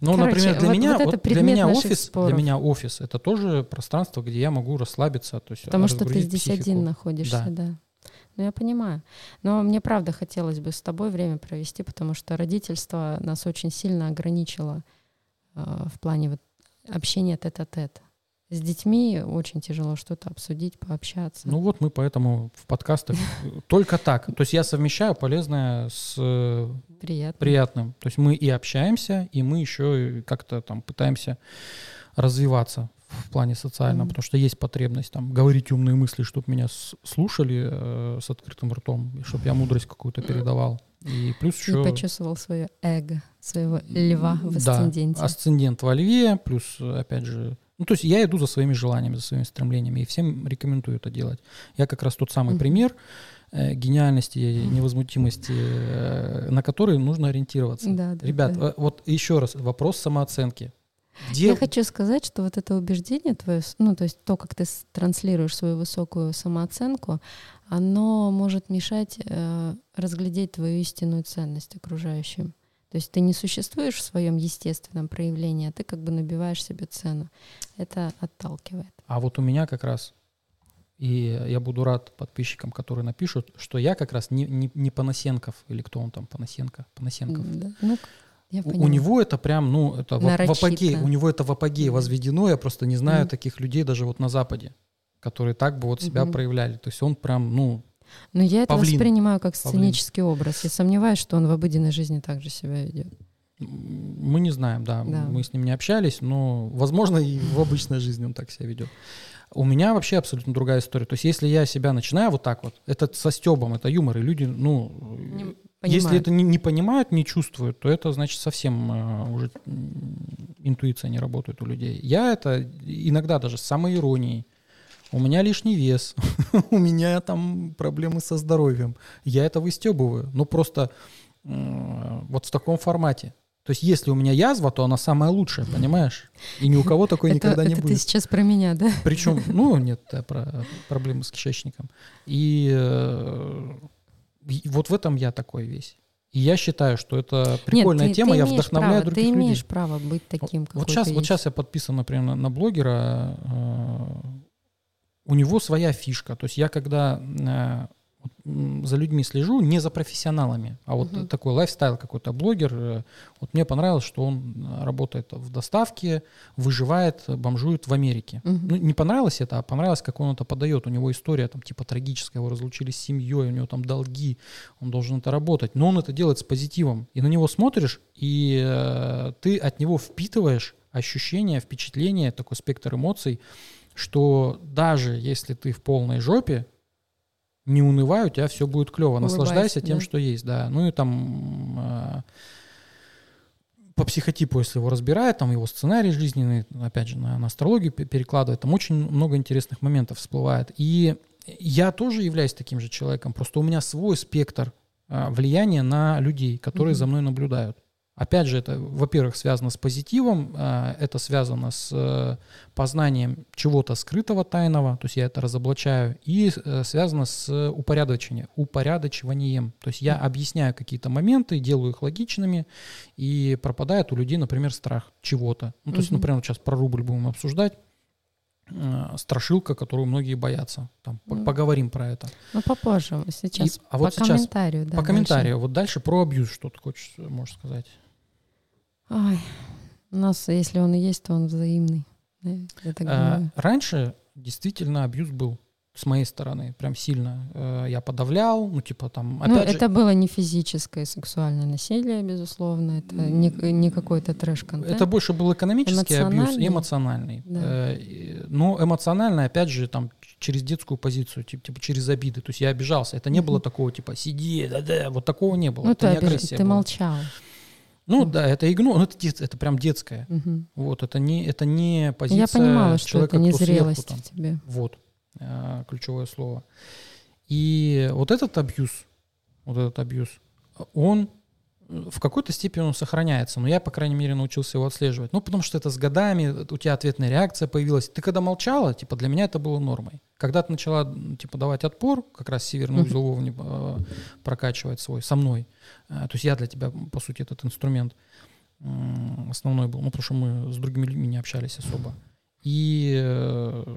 Ну, Короче, например, для вот- меня, вот вот для меня офис, споров. для меня офис это тоже пространство, где я могу расслабиться, то есть потому что ты здесь психику. один находишься, Да. да. Ну, я понимаю. Но мне правда хотелось бы с тобой время провести, потому что родительство нас очень сильно ограничило э, в плане вот общения тет-а-тет. С детьми очень тяжело что-то обсудить, пообщаться. Ну вот мы поэтому в подкастах [LAUGHS] только так. То есть я совмещаю полезное с э, Приятно. приятным. То есть мы и общаемся, и мы еще как-то там пытаемся развиваться в плане социальном, Мгм. потому что есть потребность там говорить умные мысли, чтобы меня слушали э, с открытым ртом, чтобы я мудрость какую-то передавал. И плюс И еще... почувствовал свое эго, своего льва в Да, асценденте. асцендент во льве, плюс, э, опять же, ну, то есть я иду за своими желаниями, за своими стремлениями, и всем рекомендую это делать. Я как раз тот самый Мгм. пример э, гениальности, невозмутимости, э, на который нужно ориентироваться. Да, да, Ребят, да. э, вот еще раз, вопрос самооценки. Где... Я хочу сказать, что вот это убеждение твое, ну, то есть то, как ты транслируешь свою высокую самооценку, оно может мешать э, разглядеть твою истинную ценность окружающим. То есть ты не существуешь в своем естественном проявлении, а ты как бы набиваешь себе цену. Это отталкивает. А вот у меня как раз, и я буду рад подписчикам, которые напишут, что я как раз не, не, не Панасенков, или кто он там, Панасенко, Панасенков. Да. Ну, я У, у него это прям, ну, это в, в Нарочито. апогее, у него это в апогее возведено, я просто не знаю Мгм. таких людей даже вот на Западе, которые так бы вот себя Мгм. проявляли. То есть он прям, ну, Но я это Павлин. воспринимаю как Павлин. сценический образ. Я сомневаюсь, что он в обыденной жизни также себя ведет. мы не знаем, да, Да. мы с ним не общались, но, возможно, и в обычной жизни он так себя ведет. У меня вообще абсолютно другая история. То есть если я себя начинаю вот так вот, это со стебом, это юмор, и люди, ну, Не Если понимаю. это не, не понимают, не чувствуют, то это значит совсем э, уже интуиция не работает у людей. Я это иногда даже с самой иронией. У меня лишний вес, [LAUGHS] у меня там проблемы со здоровьем. Я это выстебываю. Ну просто э, вот в таком формате. То есть если у меня язва, то она самая лучшая, понимаешь? И ни у кого такой это, никогда не это ты будет. сейчас про меня, да? Причем, ну, нет, да, про проблемы с кишечником. И, э, и вот в этом я такой весь. И я считаю, что это прикольная Нет, ты- тема, ты я вдохновляю право, других Ты людей. имеешь право быть таким, какой вот сейчас, ты вот есть. сейчас я подписан, например, на, на блогера. э, у него своя фишка. То есть я когда э, за людьми слежу, не за профессионалами, а вот Мгм. такой лайфстайл какой-то блогер. э, вот мне понравилось, что он э, работает в доставке, выживает, бомжует в Америке. Мгм. Ну, не понравилось это, а понравилось, как он это подает. У него история там типа трагическая, его разлучили с семьей, у него там долги, он должен это работать. Но он это делает с позитивом. И на него смотришь, и э, ты от него впитываешь ощущения, впечатления, такой спектр эмоций, что даже если ты в полной жопе, не унывай, у тебя все будет клево. Наслаждайся тем, да. что есть, да. Ну и там э, по психотипу, если его разбирать, там его сценарий жизненный, опять же, на, на астрологию перекладывать, там очень много интересных моментов всплывает. И я тоже являюсь таким же человеком, просто у меня свой спектр а, влияния на людей, которые mm-hmm. за мной наблюдают. Опять же, это, во-первых, связано с позитивом, а, это связано с э, познанием чего-то скрытого, тайного, то есть я это разоблачаю, и э, связано с упорядочением, упорядочиванием. То есть я объясняю какие-то моменты, делаю их логичными, и пропадает у людей, например, страх чего-то. Ну, то есть, например, сейчас про рубль будем обсуждать, э, страшилка, которую многие боятся. Там, mm. Поговорим про это. Ну, попозже. Сейчас и, а вот по сейчас, комментарию. Да, по комментарию. Дальше. Вот дальше про абьюз что ты хочешь, можешь сказать? Ой, у нас, если он и есть, то он взаимный. А, раньше действительно абьюз был с моей стороны, прям сильно. Э, я подавлял, ну, типа там... Ну, опять ну, же... это было не физическое сексуальное насилие, безусловно, это не, не какой-то трэш-контент. Это больше был экономический абьюз и эмоциональный. Да. Э, но эмоциональный, опять же, там, через детскую позицию, типа, типа через обиды. То есть я обижался. Это не было такого, типа, сиди, да-да, вот такого не было. Ну, это ты, не обиж... ты была. молчал. Ну да, это игнор, ну, это, это прям детское. Угу. Вот, это не, это не позиция Я понимала, что человека, это не зрелость в тебе. Вот, э, ключевое слово. И вот этот абьюз, вот этот абьюз, он в какой-то степени он сохраняется, но я, по крайней мере, научился его отслеживать. Ну, потому что это с годами, у тебя ответная реакция появилась. Ты когда молчала, типа, для меня это было нормой. Когда ты начала, типа, давать отпор, как раз северный узел Вовни э, прокачивать свой, со мной, э, то есть я для тебя, по сути, этот инструмент основной был, ну, потому что мы с другими людьми не общались особо. И э,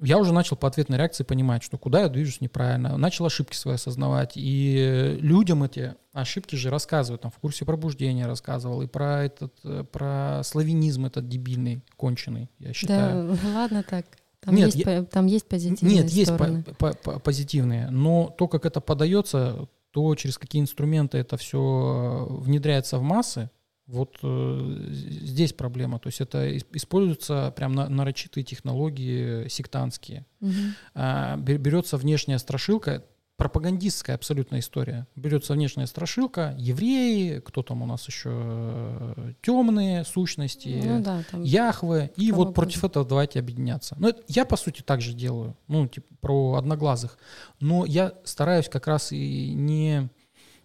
я уже начал по ответной реакции понимать, что куда я движусь неправильно, начал ошибки свои осознавать, и людям эти ошибки же рассказывают, там в курсе пробуждения рассказывал, и про этот, э, про славянизм этот дебильный, конченый, я считаю. Да, [LAUGHS] ладно так. Там, нет, есть, я, там есть позитивные Нет, стороны. есть по, по, по, позитивные, но то, как это подается, то через какие инструменты это все внедряется в массы, вот э, здесь проблема. То есть это используются прям на, нарочитые технологии сектантские. Угу. А, берется внешняя страшилка, пропагандистская абсолютная история. Берется внешняя страшилка, евреи, кто там у нас еще, э, темные сущности, ну, да, там Яхвы, и вот против этого давайте объединяться. Ну, это, я, по сути, так же делаю, ну, типа, про одноглазых. Но я стараюсь как раз и не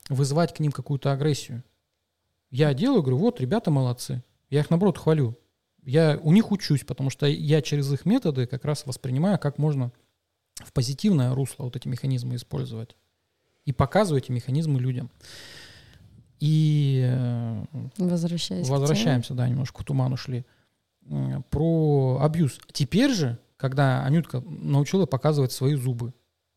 вызывать к ним какую-то агрессию. Я делаю, говорю, вот, ребята молодцы. Я их, наоборот, хвалю. Я у них учусь, потому что я через их методы как раз воспринимаю, как можно в позитивное русло вот эти механизмы использовать. И показываю эти механизмы людям. И э, возвращаемся, да, немножко в туман ушли. Э, про абьюз. Теперь же, когда Анютка научила показывать свои зубы,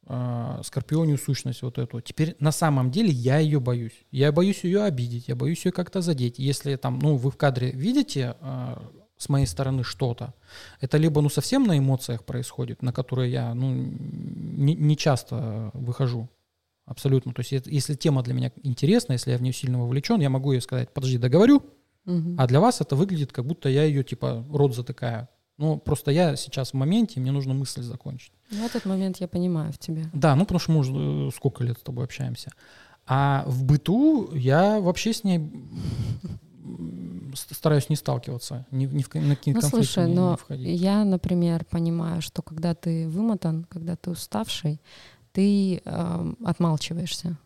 э, скорпионию сущность вот эту. Теперь на самом деле я ее боюсь. Я боюсь ее обидеть, я боюсь ее как-то задеть. Если там, ну, вы в кадре видите э, с моей стороны что-то, это либо, ну, совсем на эмоциях происходит, на которые я, ну, не, не часто выхожу. Абсолютно. То есть, если тема для меня интересна, если я в нее сильно вовлечен, я могу ей сказать, подожди, договорю, угу. а для вас это выглядит, как будто я ее, типа, рот затыкаю. Ну, просто я сейчас в моменте, мне нужно мысль закончить. В этот момент я понимаю в тебе. Да, ну потому что мы уже э, сколько лет с тобой общаемся. А в быту я вообще с ней стараюсь не сталкиваться, ни, ни в на какие ну, конфликты слушай, не, но не входить. Я, например, понимаю, что когда ты вымотан, когда ты уставший, ты э, отмалчиваешься,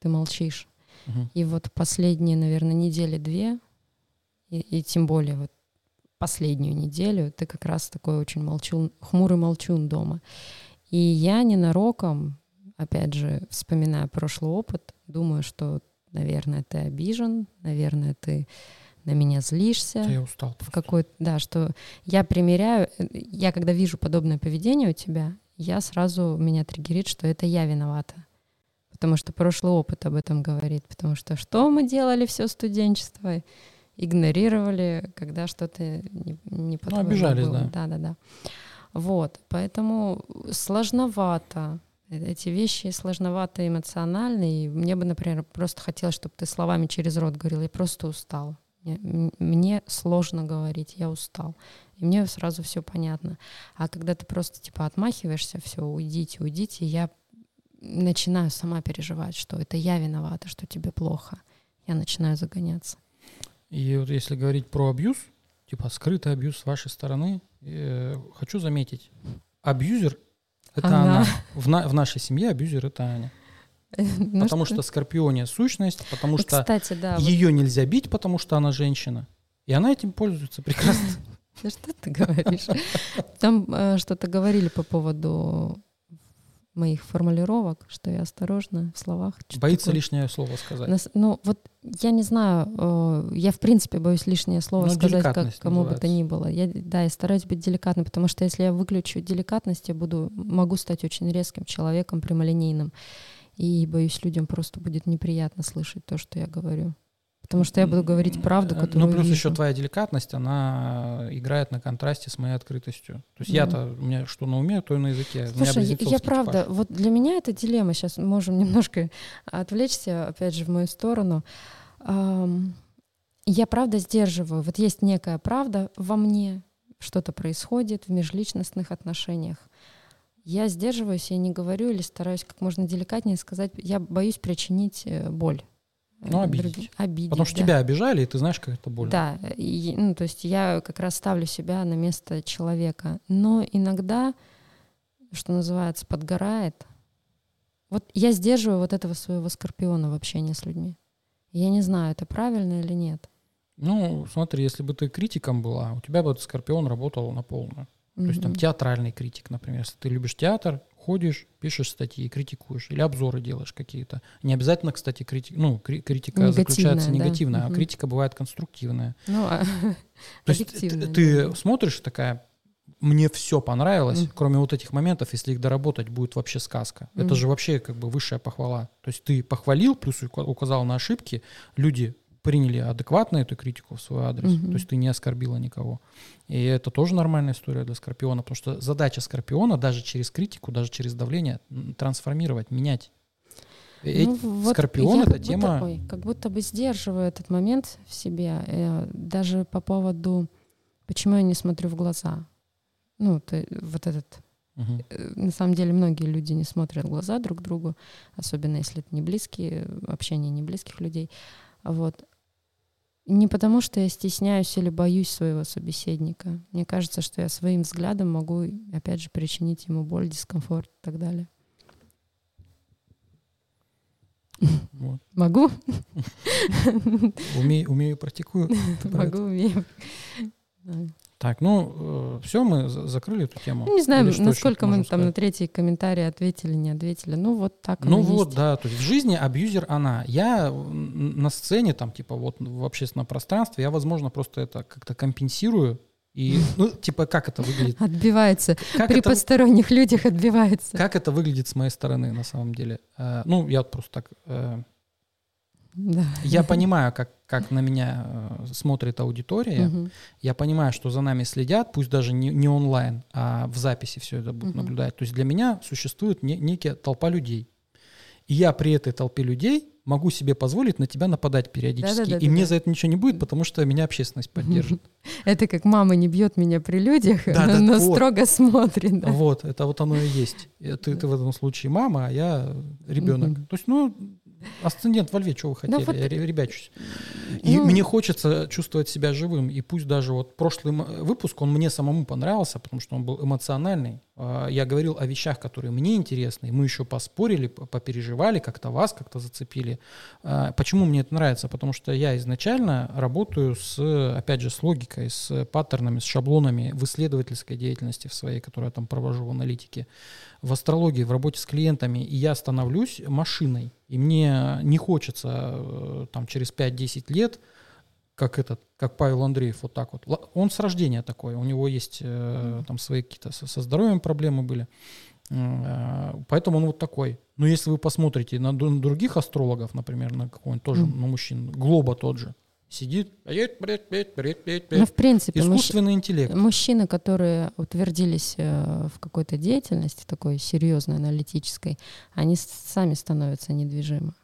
ты молчишь. Угу. И вот последние, наверное, недели-две, и, и тем более вот последнюю неделю ты как раз такой очень молчун, хмурый молчун дома. И я ненароком, опять же, вспоминая прошлый опыт, думаю, что, наверное, ты обижен, наверное, ты на меня злишься. Да я устал. В какой да, что я примеряю, я когда вижу подобное поведение у тебя, я сразу меня триггерит, что это я виновата. Потому что прошлый опыт об этом говорит. Потому что что мы делали все студенчество? Игнорировали, когда что-то не, не по ну, обижались, было. да. Да, да, да. Вот, поэтому сложновато. Эти вещи сложновато эмоционально. И мне бы, например, просто хотелось, чтобы ты словами через рот говорил, я просто устал. Мне, мне сложно говорить, я устал. И мне сразу все понятно. А когда ты просто типа отмахиваешься, все, уйдите, уйдите, я начинаю сама переживать, что это я виновата, что тебе плохо. Я начинаю загоняться. И вот если говорить про абьюз, типа скрытый абьюз с вашей стороны, э, хочу заметить, абьюзер — это Она. она. В, на- в нашей семье абьюзер — это Аня. [LAUGHS] Ну потому что скорпиония сущность, потому И, что Кстати, да. вот- ее нельзя бить, потому что она женщина. И она этим пользуется прекрасно. [LAUGHS] Да что ты говоришь? Там э, что-то говорили по поводу моих формулировок, что я осторожна в словах. Боится такое. лишнее слово сказать. Нас- ну, вот я не знаю, э, я в принципе боюсь лишнее слово Ну, сказать как кому бы то ни было. Я, да, я стараюсь быть деликатной, потому что если я выключу деликатность, я буду, могу стать очень резким человеком, прямолинейным. И боюсь, людям просто будет неприятно слышать то, что я говорю. Потому что я буду говорить правду, Э, которую Ну, плюс вижу. еще твоя деликатность, она играет на контрасте с моей открытостью. То есть я-то, у меня что на уме, то и на языке. Слушай, я, я правда, типаж. вот для меня это дилемма. Сейчас можем немножко отвлечься, опять же, в мою сторону. Я правда сдерживаю. Вот есть некая правда во мне, что-то происходит в межличностных отношениях. Я сдерживаюсь, я не говорю или стараюсь как можно деликатнее сказать. Я боюсь причинить э, боль. Ну, э, обидеть. Обидеть, Потому что да. тебя обижали, и ты знаешь, как это больно. Да, и, ну, то есть я как раз ставлю себя на место человека. Но иногда, что называется, подгорает. Вот я сдерживаю вот этого своего скорпиона в общении с людьми. Я не знаю, это правильно или нет. Ну, смотри, если бы ты критиком была, у тебя бы этот скорпион работал на полную. То есть там театральный критик, например. Если ты любишь театр, ходишь, пишешь статьи, критикуешь, или обзоры делаешь какие-то. Не обязательно, кстати, критик, ну, кри- критика Негативная, заключается да. негативная, а Мгм. критика бывает конструктивная. Ну, а- [LAUGHS] То есть ты, да. смотришь такая, мне все понравилось, кроме вот этих моментов, если их доработать, будет вообще сказка. Это же вообще как бы высшая похвала. То есть ты похвалил, плюс ука- указал на ошибки, люди приняли адекватно эту критику в свой адрес, Мгм. то есть ты не оскорбила никого. И это тоже нормальная история для Скорпиона, потому что задача Скорпиона даже через критику, даже через давление трансформировать, менять. Э- Ну, вот Скорпион это будто- тема- ой, как будто бы сдерживаю этот момент в себе, э, даже по поводу, почему я не смотрю в глаза. Ну, ты- вот этот Мгм. э, на самом деле многие люди не смотрят в глаза друг другу, особенно если это не близкие, общение не близких людей. Вот. Не потому, что я стесняюсь или боюсь своего собеседника. Мне кажется, что я своим взглядом могу, опять же, причинить ему боль, дискомфорт и так далее. Вот. Могу? Умею, умею, практикую. Могу, умею. Так, ну, все, мы за- закрыли эту тему. Ну, не знаю, Или насколько мы там на третий комментарий ответили, не ответили. Ну, вот так Ну вот, есть. да, то есть в жизни абьюзер она. Я на сцене, там, типа, вот в общественном пространстве, я, возможно, просто это как-то компенсирую. И, [LAUGHS] ну, типа, как это выглядит? Отбивается. Как При это, посторонних людях отбивается. как это выглядит с моей стороны, на самом деле? Э, Ну, я просто так... э, Да. Я понимаю, как, как на меня э, смотрит аудитория. Мгм. Я понимаю, что за нами следят, пусть даже не, не онлайн, а в записи все это будут Мгм. наблюдать. То есть для меня существует не- некая толпа людей. И я при этой толпе людей могу себе позволить на тебя нападать периодически. и Да-да-да-да-да. мне за это ничего не будет, потому что меня общественность поддержит. [LAUGHS] Это как мама не бьет меня при людях, Да, да, [LAUGHS] но вот. строго смотрит. да. Вот, это вот оно и есть. И Ты, ты в этом случае мама, а я ребенок. Мгм. То есть, ну, асцендент во льве, что вы хотели? вот- ребячусь. И Ну- мне хочется чувствовать себя живым. И пусть даже вот прошлый выпуск, он мне самому понравился, потому что он был эмоциональный. А, Я говорил о вещах, которые мне интересны. Мы еще поспорили, попереживали, как-то вас как-то зацепили. А, Почему мне это нравится? Потому что я изначально работаю с, опять же, с логикой, с паттернами, с шаблонами в исследовательской деятельности в своей, которую я там провожу в аналитике, в астрологии, в работе с клиентами, и я становлюсь машиной. И мне не хочется э, там через 5-10 лет как этот, как Павел Андреев, вот так вот. Он с рождения такой, у него есть э, там свои какие-то со, со здоровьем проблемы были, Э, поэтому он вот такой. Но если вы посмотрите на, других астрологов, например, на какого-нибудь тоже, Мгм. на мужчин, Глоба тот же, сидит, «Ет, бред, бред, бред, бред, Ну, бред». в принципе, мужч- искусственный интеллект. мужчины, которые утвердились э, в какой-то деятельности такой серьезной, аналитической, они сами становятся недвижимы.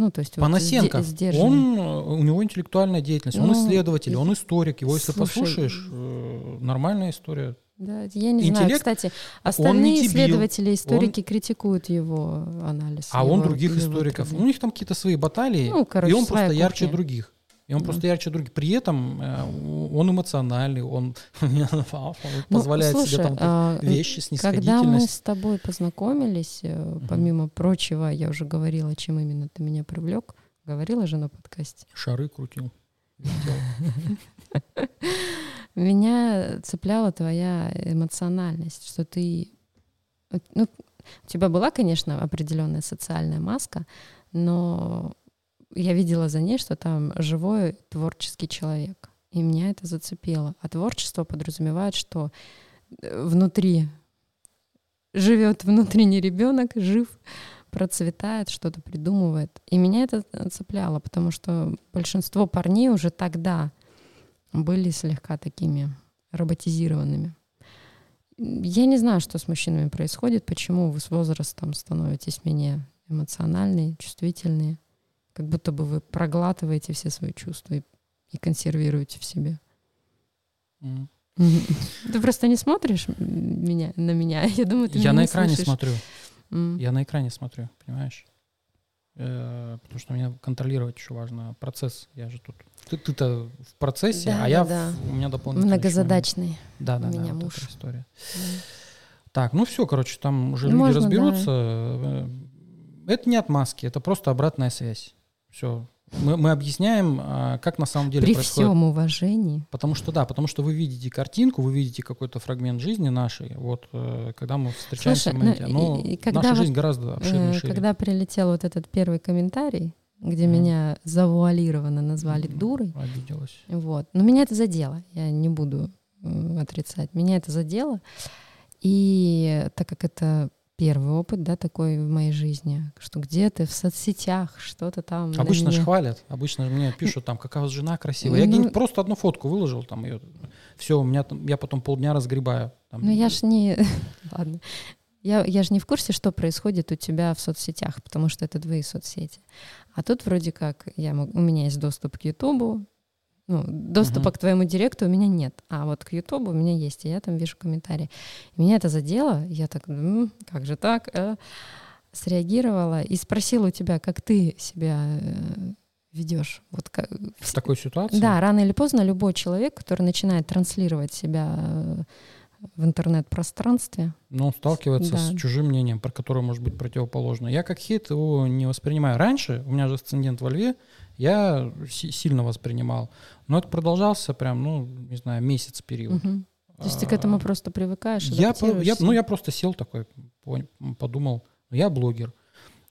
Ну, то есть вот Панасенко, сде- сдержанные. он, э, у него интеллектуальная деятельность, он Ну, исследователь, и- он историк, его если Слушай, послушаешь, э, нормальная история. Да, я не знаю. Интеллект, Кстати, остальные исследователи, историки критикуют его анализ. А он его- других его историков. У них там какие-то свои баталии, Ну, короче, и он просто ярче кухня. других. И он Да. просто ярче других. При этом э, он эмоциональный, он [LAUGHS] позволяет ну, себе слушай, там а, вещи, Когда мы снисходительность. с тобой познакомились, э, помимо прочего, я уже говорила, чем именно ты меня привлек. Говорила же на подкасте. Шары крутил. [LAUGHS] Меня цепляла твоя эмоциональность, что ты... Ну, у тебя была, конечно, определенная социальная маска, но я видела за ней, что там живой творческий человек. И меня это зацепило. А творчество подразумевает, что э, внутри живет внутренний ребенок, жив, процветает, что-то придумывает. И меня это цепляло, потому что большинство парней уже тогда были слегка такими роботизированными. Я не знаю, что с мужчинами происходит, почему вы с возрастом становитесь менее эмоциональные, чувствительные, как будто бы вы проглатываете все свои чувства и, и консервируете в себе. [LAUGHS] Ты просто не смотришь меня, на меня. [LAUGHS] Я думаю, ты Я на не экране слышишь. смотрю. Я на экране смотрю, понимаешь? Э, Потому что мне контролировать еще важно процесс. Я же тут. Ты, ты-то в процессе, Да, а я да, в- у меня дополнительно. еще Многозадачный. Да, да, у да. меня вот муж. история. Да. Так, ну все, короче, там уже Ну, люди можно, да. разберутся. Э, Это не отмазки, это просто обратная связь. Все. Мы, мы объясняем, а, как на самом деле При происходит. всем уважении. Потому что да, потому что вы видите картинку, вы видите какой-то фрагмент жизни нашей. Вот э, когда мы встречаемся Слушай, в моменте. ну, Но и- и когда наша вот, жизнь гораздо обширнее. Э. Когда прилетел вот этот первый комментарий, где Мгм. меня завуалированно назвали М, дурой, Обиделась. вот. Но меня это задело, я не буду э, отрицать. Меня это задело. И так как это первый опыт, да, такой в моей жизни, что где-то в соцсетях что-то там Обычно же меня- хвалят, обычно же мне пишут там, какая у вас жена красивая. Я Ну- просто одну фотку выложил, там ее, все, у меня там, я потом полдня разгребаю. Там, Ну я ж не... [LAUGHS] Ладно. Я, я же не в курсе, что происходит у тебя в соцсетях, потому что это твои соцсети. А тут вроде как я мог, у меня есть доступ к Ютубу, ну, доступа Мгм. к твоему директу у меня нет, а вот к Ютубу у меня есть, и я там вижу комментарии. И меня это задело, я так, «М, как же так? э?» Среагировала и спросила у тебя, как ты себя э, ведешь. Вот как, в такой ситуации. да, рано или поздно любой человек, который начинает транслировать себя э, в интернет-пространстве, Но он сталкивается с Да. чужим мнением, про которое может быть противоположно. Я как хейт его не воспринимаю. Раньше, у меня же асцендент во льве, я си- сильно воспринимал. Но это продолжался прям, ну, не знаю, месяц период. Мгм. То есть ты к этому А, просто привыкаешь, я, я, ну, я просто сел такой, подумал, я блогер.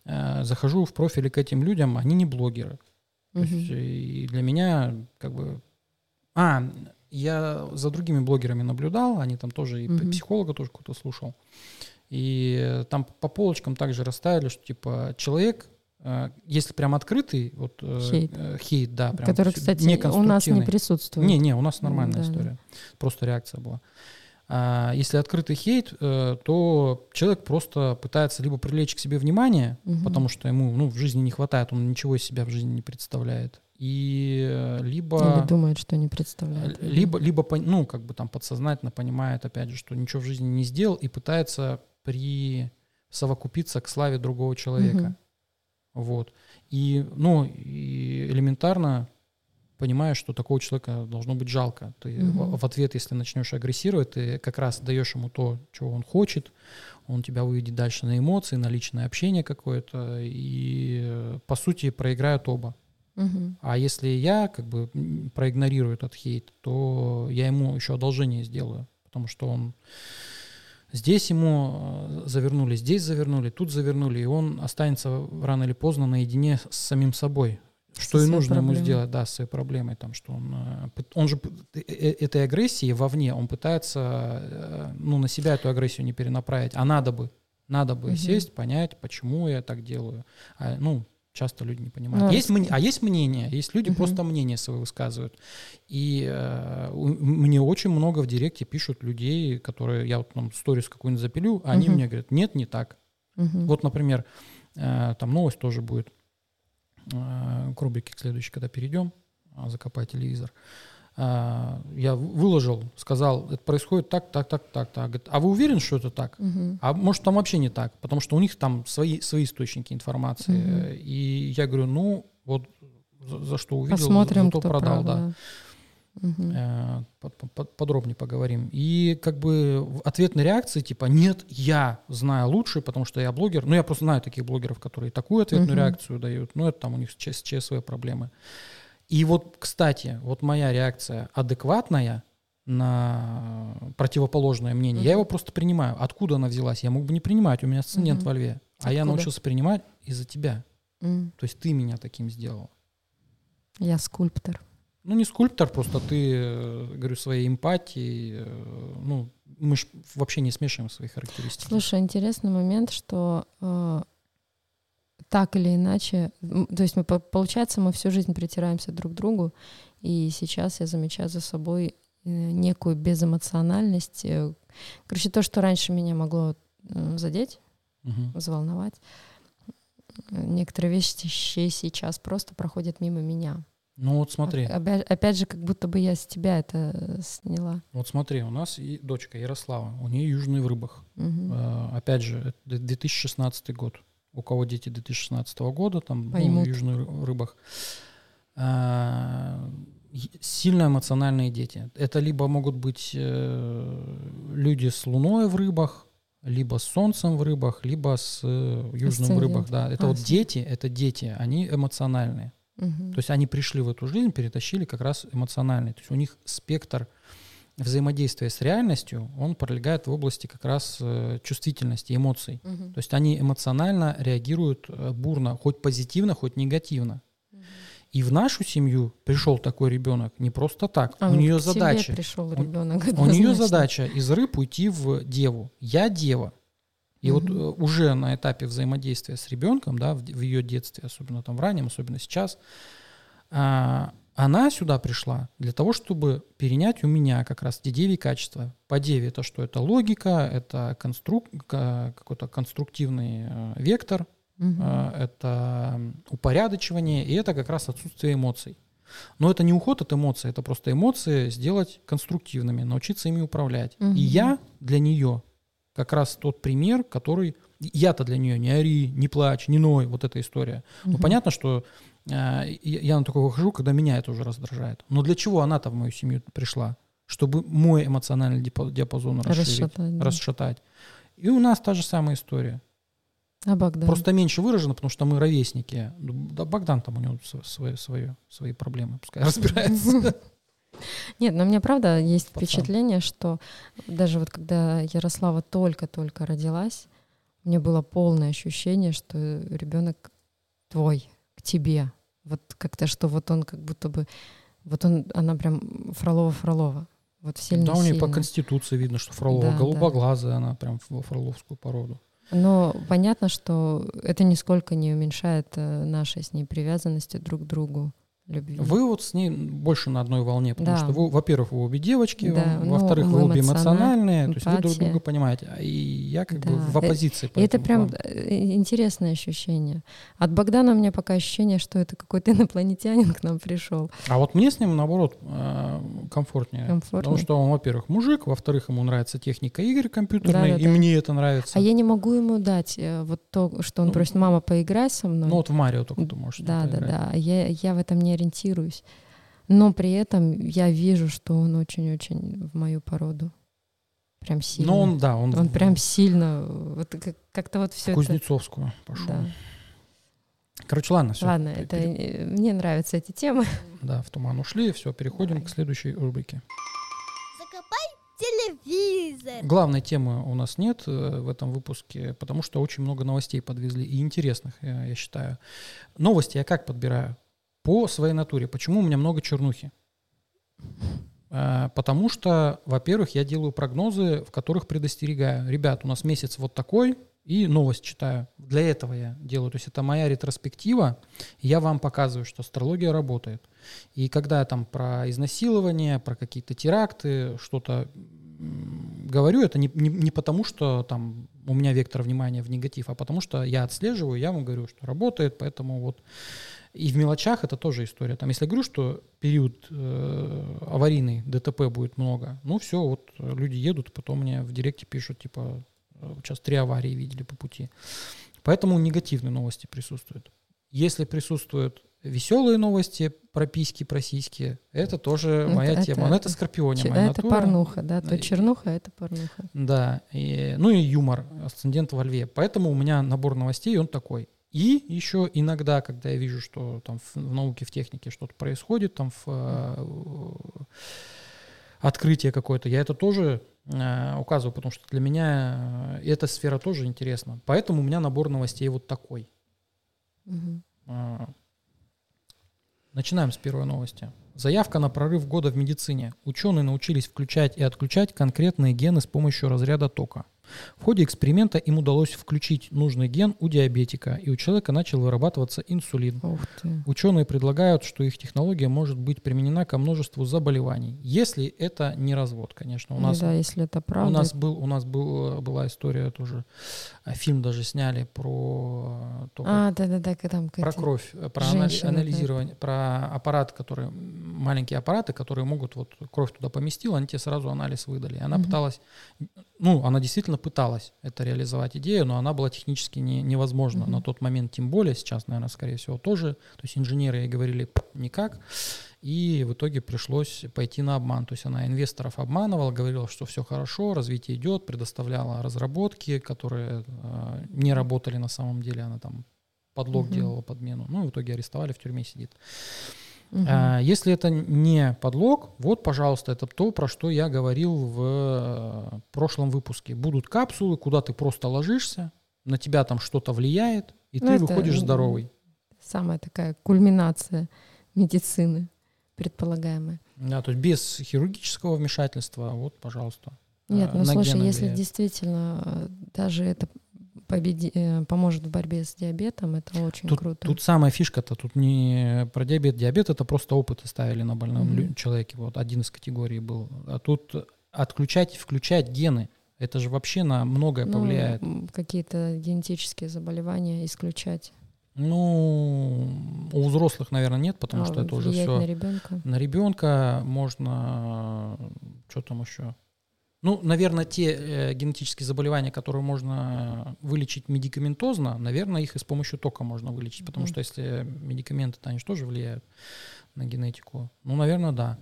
Э, Захожу в профили к этим людям, они не блогеры. То есть, и для меня как бы... А, я за другими блогерами наблюдал, они там тоже, и п- Мгм. психолога тоже какого-то слушал. И там по полочкам также расставили, что типа человек, если прям открытый, вот э, Хейт. э, хейт, да, прям который, кстати, у нас не присутствует. Не, не, у нас нормальная Да, история. Просто реакция была. А, если открытый хейт, э, то человек просто пытается либо привлечь к себе внимание, Мгм. потому что ему ну, в жизни не хватает, он ничего из себя в жизни не представляет. И э, либо, Или думает, что не представляет. либо, либо ну, как бы там подсознательно понимает, опять же, что ничего в жизни не сделал и пытается присовокупиться к славе другого человека. Мгм. Вот. И, ну, и элементарно понимаешь, что такого человека должно быть жалко. Ты Мгм. в, ответ, если начнешь агрессировать, ты как раз даешь ему то, чего он хочет, он тебя выведет дальше на эмоции, на личное общение какое-то, и, э, по сути, проиграют оба. Мгм. А если я как бы проигнорирую этот хейт, то я ему еще одолжение сделаю, потому что он здесь ему э, завернули, здесь завернули, тут завернули, и он останется рано или поздно наедине с самим собой. Что и нужно ему проблемой. сделать, да, с своей проблемой, там, что он, э, он же э- этой агрессии вовне, он пытается, ну, на себя эту агрессию не перенаправить, а надо бы, надо бы Мгм. сесть, понять, почему я так делаю. А, ну, часто люди не понимают. Ну, есть, а есть мнение, есть люди Мгм. просто мнение свое высказывают. И э, мне очень много в директе пишут людей, которые, я вот там сторис какую-нибудь запилю, а они Мгм. мне говорят, нет, не так. Мгм. Вот, например, э, там новость тоже будет э, к рубрике к следующей, когда перейдем, а, закопай телевизор. А, Я в- выложил, сказал, это происходит так, так, так, так, так. Говорит, а вы уверены, что это так? Мгм. А может там вообще не так, потому что у них там свои, свои источники информации. Мгм. И я говорю, ну вот за, за что увидел, Посмотрим, зато кто продал, прав, да. По- подробнее поговорим. И как бы ответные реакции типа «нет, я знаю лучше, потому что я блогер». Ну, я просто знаю таких блогеров, которые такую ответную Мгм. реакцию дают. Ну, это там у них с ЧСВ проблемы. И вот, кстати, вот моя реакция адекватная на противоположное мнение, я Мгм. его просто принимаю. Откуда она взялась? Я мог бы не принимать, у меня асцендент Мгм. во льве. А я Откуда? научился принимать из-за тебя. М. То есть ты меня таким сделал. Я скульптор. Ну, не скульптор, просто ты, э, говорю, своей эмпатией, э, ну, мы ж вообще не смешиваем свои характеристики. Слушай, интересный момент, что э, так или иначе, то есть мы, по- получается, мы всю жизнь притираемся друг к другу, и сейчас я замечаю за собой э, некую безэмоциональность. э, Короче, то, что раньше меня могло э, задеть, Мгм. взволновать, некоторые вещи сейчас просто проходят мимо меня. Ну, вот смотри, Опять, опять же, как будто бы я с тебя это сняла. вот смотри, у нас и дочка Ярослава, у нее южный в рыбах. Э, Опять же, это д- 2016 год. У кого дети 2016 года, там, ну, Поймут. в южных ры- рыбах. А, Сильно эмоциональные дети. Это либо могут быть э, люди с луной в рыбах, либо с солнцем в рыбах, либо с э, южным в рыбах. Да, это А, вот дети, это дети, они эмоциональные. Мгм. То есть они пришли в эту жизнь, перетащили как раз эмоциональный. То есть у них спектр взаимодействия с реальностью, он пролегает в области как раз э, чувствительности, эмоций. Мгм. То есть они эмоционально реагируют э, бурно, хоть позитивно, хоть негативно. И в нашу семью пришел такой ребенок не просто так. А, у нее к задача. пришел у- ребенок. У нее однозначно. задача из рыб уйти в деву. Я дева. И вот Мгм. э, уже на этапе взаимодействия с ребенком, да, в, в ее детстве, особенно там в раннем, особенно сейчас, а, она сюда пришла для того, чтобы перенять у меня как раз эти деве качества. По деве это что? Это логика, это конструк, ка- какой-то конструктивный э, вектор, э, это упорядочивание, и это как раз отсутствие эмоций. Но это не уход от эмоций, это просто эмоции сделать конструктивными, научиться ими управлять. Мгм. И я для нее как раз тот пример, который... Я-то для нее не ори, не плачь, не ной, вот эта история. Ну, Мгм. понятно, что я я на такое выхожу, когда меня это уже раздражает. Но для чего она-то в мою семью пришла? Чтобы мой эмоциональный диапа- диапазон расширить, Расшатать, да. расшатать. И у нас та же самая история. А Богдан? Просто меньше выражено, потому что мы ровесники. Ну, Да Богдан там у него св- свои, свои, свои проблемы, пускай [LAUGHS] разбирается. Нет, но у меня правда есть Пацан. впечатление, что даже вот когда Ярослава только-только родилась, мне было полное ощущение, что ребенок твой, к тебе. Вот как-то, что вот он как будто бы, вот он, она прям Фролова-Фролова. Вот сильно Да, у нее по сильно. конституции видно, что Фролова Да, да. голубоглазая, она прям во фроловскую породу. Но понятно, что это нисколько не уменьшает э, нашей с ней привязанности друг к другу, любви. Вы вот с ней больше на одной волне, потому Да. что, вы, во-первых, вы обе девочки, Да, во- ну, во-вторых, мы вы обе эмоциональны, эмоциональные, то есть вы друг эмпатия. друга понимаете. А И я как бы Да. в оппозиции. по И это прям э, интересное ощущение. От Богдана у меня пока ощущение, что это какой-то [LAUGHS] инопланетянин к нам пришел. А вот мне с ним, наоборот, э, комфортнее. Потому Комфортно. что он, во-первых, мужик, во-вторых, ему нравится техника игр компьютерной, и Да-да-да. мне это нравится. А я не могу ему дать э, вот то, что он Ну, просит, мама, поиграй со мной. Ну вот в Марио только ты можешь да, да, да. Я, я в этом не ориентируюсь. Но при этом я вижу, что он очень-очень в мою породу. Прям сильно. Но он, да, он, Он прям сильно, вот как- как-то вот все это. Кузнецовскую пошел. Да. Короче, ладно, все. Ладно, это мне нравятся эти темы. Да, в туман ушли, все, переходим Давай. к следующей рубрике. Закопай телевизор. Главной темы у нас нет э, в этом выпуске, потому что очень много новостей подвезли и интересных, я, я считаю. Новости я как подбираю? По своей натуре. Почему у меня много чернухи? Э, Потому что, во-первых, я делаю прогнозы, в которых предостерегаю. Ребят, у нас месяц вот такой, и новость читаю. Для этого я делаю. То есть это моя ретроспектива, я вам показываю, что астрология работает. И когда я там про изнасилование, про какие-то теракты, что-то говорю, это не, не, не потому, что там у меня вектор внимания в негатив, а потому что я отслеживаю, я вам говорю, что работает, поэтому вот и в мелочах это тоже история. Там, если я говорю, что период э, аварийный ДТП будет много, ну все, вот э, люди едут, потом мне в директе пишут, типа, э, сейчас три аварии видели по пути. Поэтому негативные новости присутствуют. Если присутствуют веселые новости про письки, про сиськи, это тоже Это- моя это- тема. Но это скорпионе моя это натура. порнуха, да, то чернуха, это порнуха. Да, и- ну и юмор, асцендент во льве. Поэтому у меня набор новостей, он такой. И еще иногда, когда я вижу, что там в, в науке, в технике что-то происходит, там в, э, открытие какое-то, я это тоже э, указываю, потому что для меня э, эта сфера тоже интересна. Поэтому у меня набор новостей вот такой. А, Начинаем с первой новости. Заявка на прорыв года в медицине. Ученые научились включать и отключать конкретные гены с помощью разряда тока. В ходе эксперимента им удалось включить нужный ген у диабетика, и у человека начал вырабатываться инсулин. Ух ты. Ученые предлагают, что их технология может быть применена ко множеству заболеваний, если это не развод, конечно. У нас да, если это правда. у нас был, у нас был, была история тоже, а, фильм даже сняли про э, то, А, да-да-да, там про кровь, э, про женщины, да. анализирование, про аппарат, который маленькие аппараты, которые могут вот кровь туда поместил, они тебе сразу анализ выдали. И Она Мгм. пыталась, ну, она действительно пыталась это реализовать идею, но она была технически не- невозможна Мгм. на тот момент, тем более сейчас, наверное, скорее всего тоже. То есть инженеры ей говорили «П, никак. И в итоге пришлось пойти на обман. То есть она инвесторов обманывала, говорила, что все хорошо, развитие идет, предоставляла разработки, которые э, не работали на самом деле. Она там подлог Мгм. делала, подмену. Ну, и в итоге арестовали, в тюрьме сидит. А, если это не подлог, вот, пожалуйста, это то, про что я говорил в э, прошлом выпуске. Будут капсулы, куда ты просто ложишься, на тебя там что-то влияет, и Ну, ты выходишь здоровый. Самая такая кульминация медицины предполагаемая. Да, то есть без хирургического вмешательства, вот, пожалуйста. Нет, э, ну слушай, если действительно э, даже это победи- э, поможет в борьбе с диабетом, это очень Тут, круто. тут самая фишка-то, тут не про диабет. Диабет это просто опыты ставили на больном лю- человеке. Вот один из категорий был. А тут отключать включать гены. Это же вообще на многое Ну, повлияет. какие-то генетические заболевания исключать. Ну, у взрослых, наверное, нет, потому А что это уже все. на ребенка. На ребенка можно, что там еще? Ну, наверное, те э, генетические заболевания, которые можно вылечить медикаментозно, наверное, их и с помощью тока можно вылечить, потому Мгм. что если медикаменты, то они же тоже влияют на генетику. Ну, наверное, да.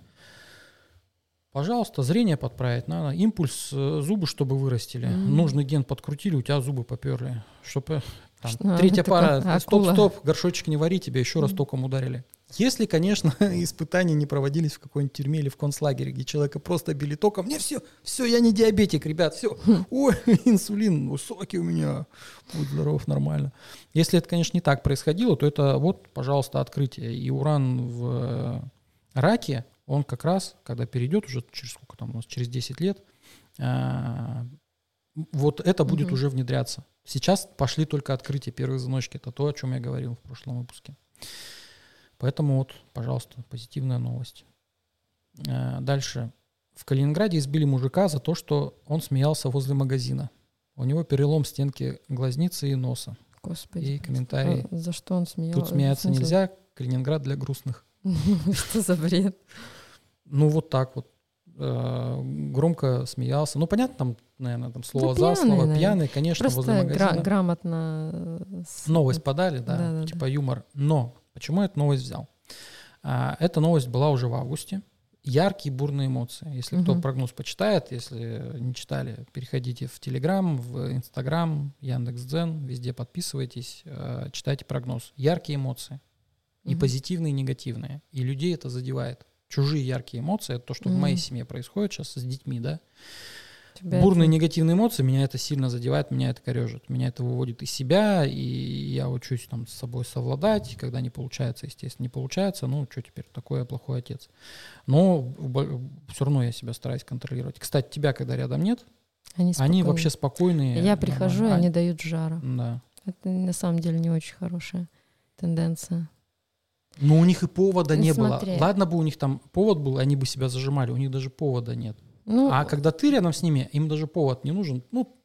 Пожалуйста, зрение подправить надо. Импульс э, зубы, чтобы вырастили. Мгм. Нужный ген подкрутили, у тебя зубы поперли. Чтобы там, Что- третья такая пара, стоп-стоп, горшочек не вари, тебя еще раз Мгм. током ударили. Если, конечно, [LAUGHS] испытания не проводились в какой-нибудь тюрьме или в концлагере, где человека просто били током, мне все, все, я не диабетик, ребят, все, ой, [LAUGHS] инсулин высокий у меня, будь здоров, нормально. Если это, конечно, не так происходило, то это вот, пожалуйста, открытие. И уран в э, раке, он как раз, когда перейдет уже через сколько там у нас, через 10 лет, а, вот это будет уже внедряться. Сейчас пошли только открытия, первые звоночки. Это то, о чем я говорил в прошлом выпуске. Поэтому вот, пожалуйста, позитивная новость. А, Дальше. В Калининграде избили мужика за то, что он смеялся возле магазина. У него перелом стенки глазницы и носа. Господи. И комментарии. А За что он смеялся? Тут смеяться нельзя, Калининград для грустных. [LAUGHS] Что за бред? Ну, вот так вот. Э, Громко смеялся. Ну, понятно, там, наверное, там слово Ну, за слово. наверное. Пьяный, конечно, возле Просто гра- магазина. грамотно. э, Новость подали, да, типа юмор. Но почему я эту новость взял? А, эта новость была уже в августе. Яркие, бурные эмоции. Если кто Мгм. прогноз почитает, если не читали, переходите в Телеграм, в Инстаграм, Яндекс.Дзен, везде подписывайтесь, э, читайте прогноз. Яркие эмоции. И Мгм. позитивные, и негативные. И людей это задевает. Чужие яркие эмоции, это то, что в моей семье происходит сейчас с детьми, да. Тебя Бурные это- негативные эмоции, меня это сильно задевает, меня это корежит. Меня это выводит из себя, и я учусь там с собой совладать. Когда не получается, естественно, не получается. Ну, что теперь, такой я плохой отец. Но все равно я себя стараюсь контролировать. Кстати, тебя, когда рядом нет, Они, они вообще спокойные. Я прихожу, и нормально. они дают жара. А- Да. Это на самом деле не очень хорошая тенденция. Но у них и повода Ну, не смотри. было. Ладно бы у них там повод был, они бы себя зажимали. У них даже повода нет. Ну, А когда ты рядом с ними, им даже повод не нужен. Ну,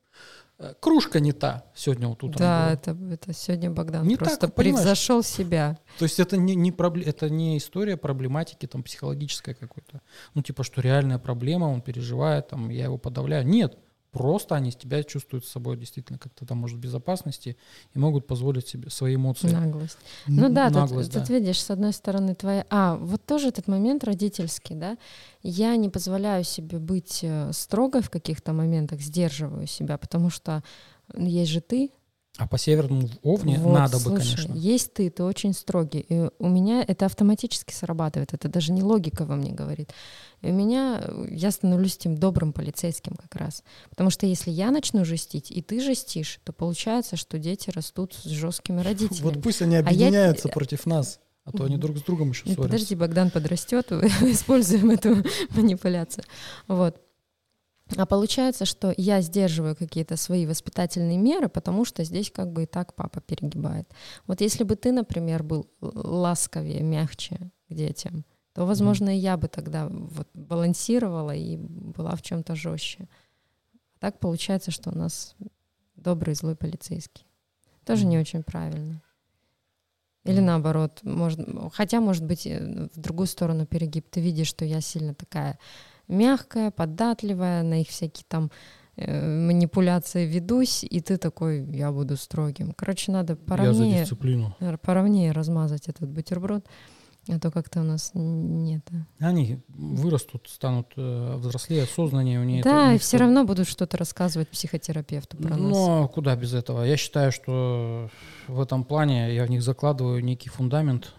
э, кружка не та сегодня вот утром да, это, это сегодня Богдан Не просто так, понимаешь? превзошел себя. То есть это не, не, пробле- это не история проблематики там психологической какой-то. Ну, типа, что реальная проблема, он переживает, там, я его подавляю. Нет, просто они тебя чувствуют с собой действительно как-то там, может, в безопасности и могут позволить себе свои эмоции. Наглость. Ну да, тут, Наглость, тут да. видишь, с одной стороны твоя... А, вот тоже этот момент родительский, да? Я не позволяю себе быть э, строгой в каких-то моментах, сдерживаю себя, потому что есть же ты. А по северному овне Вот, надо бы, слушай, конечно. Есть ты, ты очень строгий. И у меня это автоматически срабатывает, это даже не логика во мне говорит. И у меня, я становлюсь тем добрым полицейским как раз. Потому что если я начну жестить, и ты жестишь, то получается, что дети растут с жесткими родителями. Вот пусть они я- объединяются против нас, а то они друг с другом еще ссорятся. подожди, Богдан подрастет, [LAUGHS] используем эту [LAUGHS] манипуляцию. Вот. А получается, что я сдерживаю какие-то свои воспитательные меры, потому что здесь как бы и так папа перегибает. Вот если бы ты, например, был ласковее, мягче к детям, то, возможно, и я бы тогда вот балансировала и была в чем-то жестче. А так получается, что у нас добрый злой полицейский. Тоже не очень правильно. Или Мгм. наоборот, может, хотя, может быть, э, в другую сторону перегиб. Ты видишь, что я сильно такая мягкая, податливая, на их всякие там э, манипуляции ведусь, и ты такой, я буду строгим. Короче, надо Я за поровнее, дисциплину. поровнее размазать этот бутерброд, а то как-то у нас нет. Они вырастут, станут э, взрослее, осознаннее у них. да, и все равно будут что-то рассказывать психотерапевту про нас. Но куда без этого? Я считаю, что в этом плане я в них закладываю некий фундамент.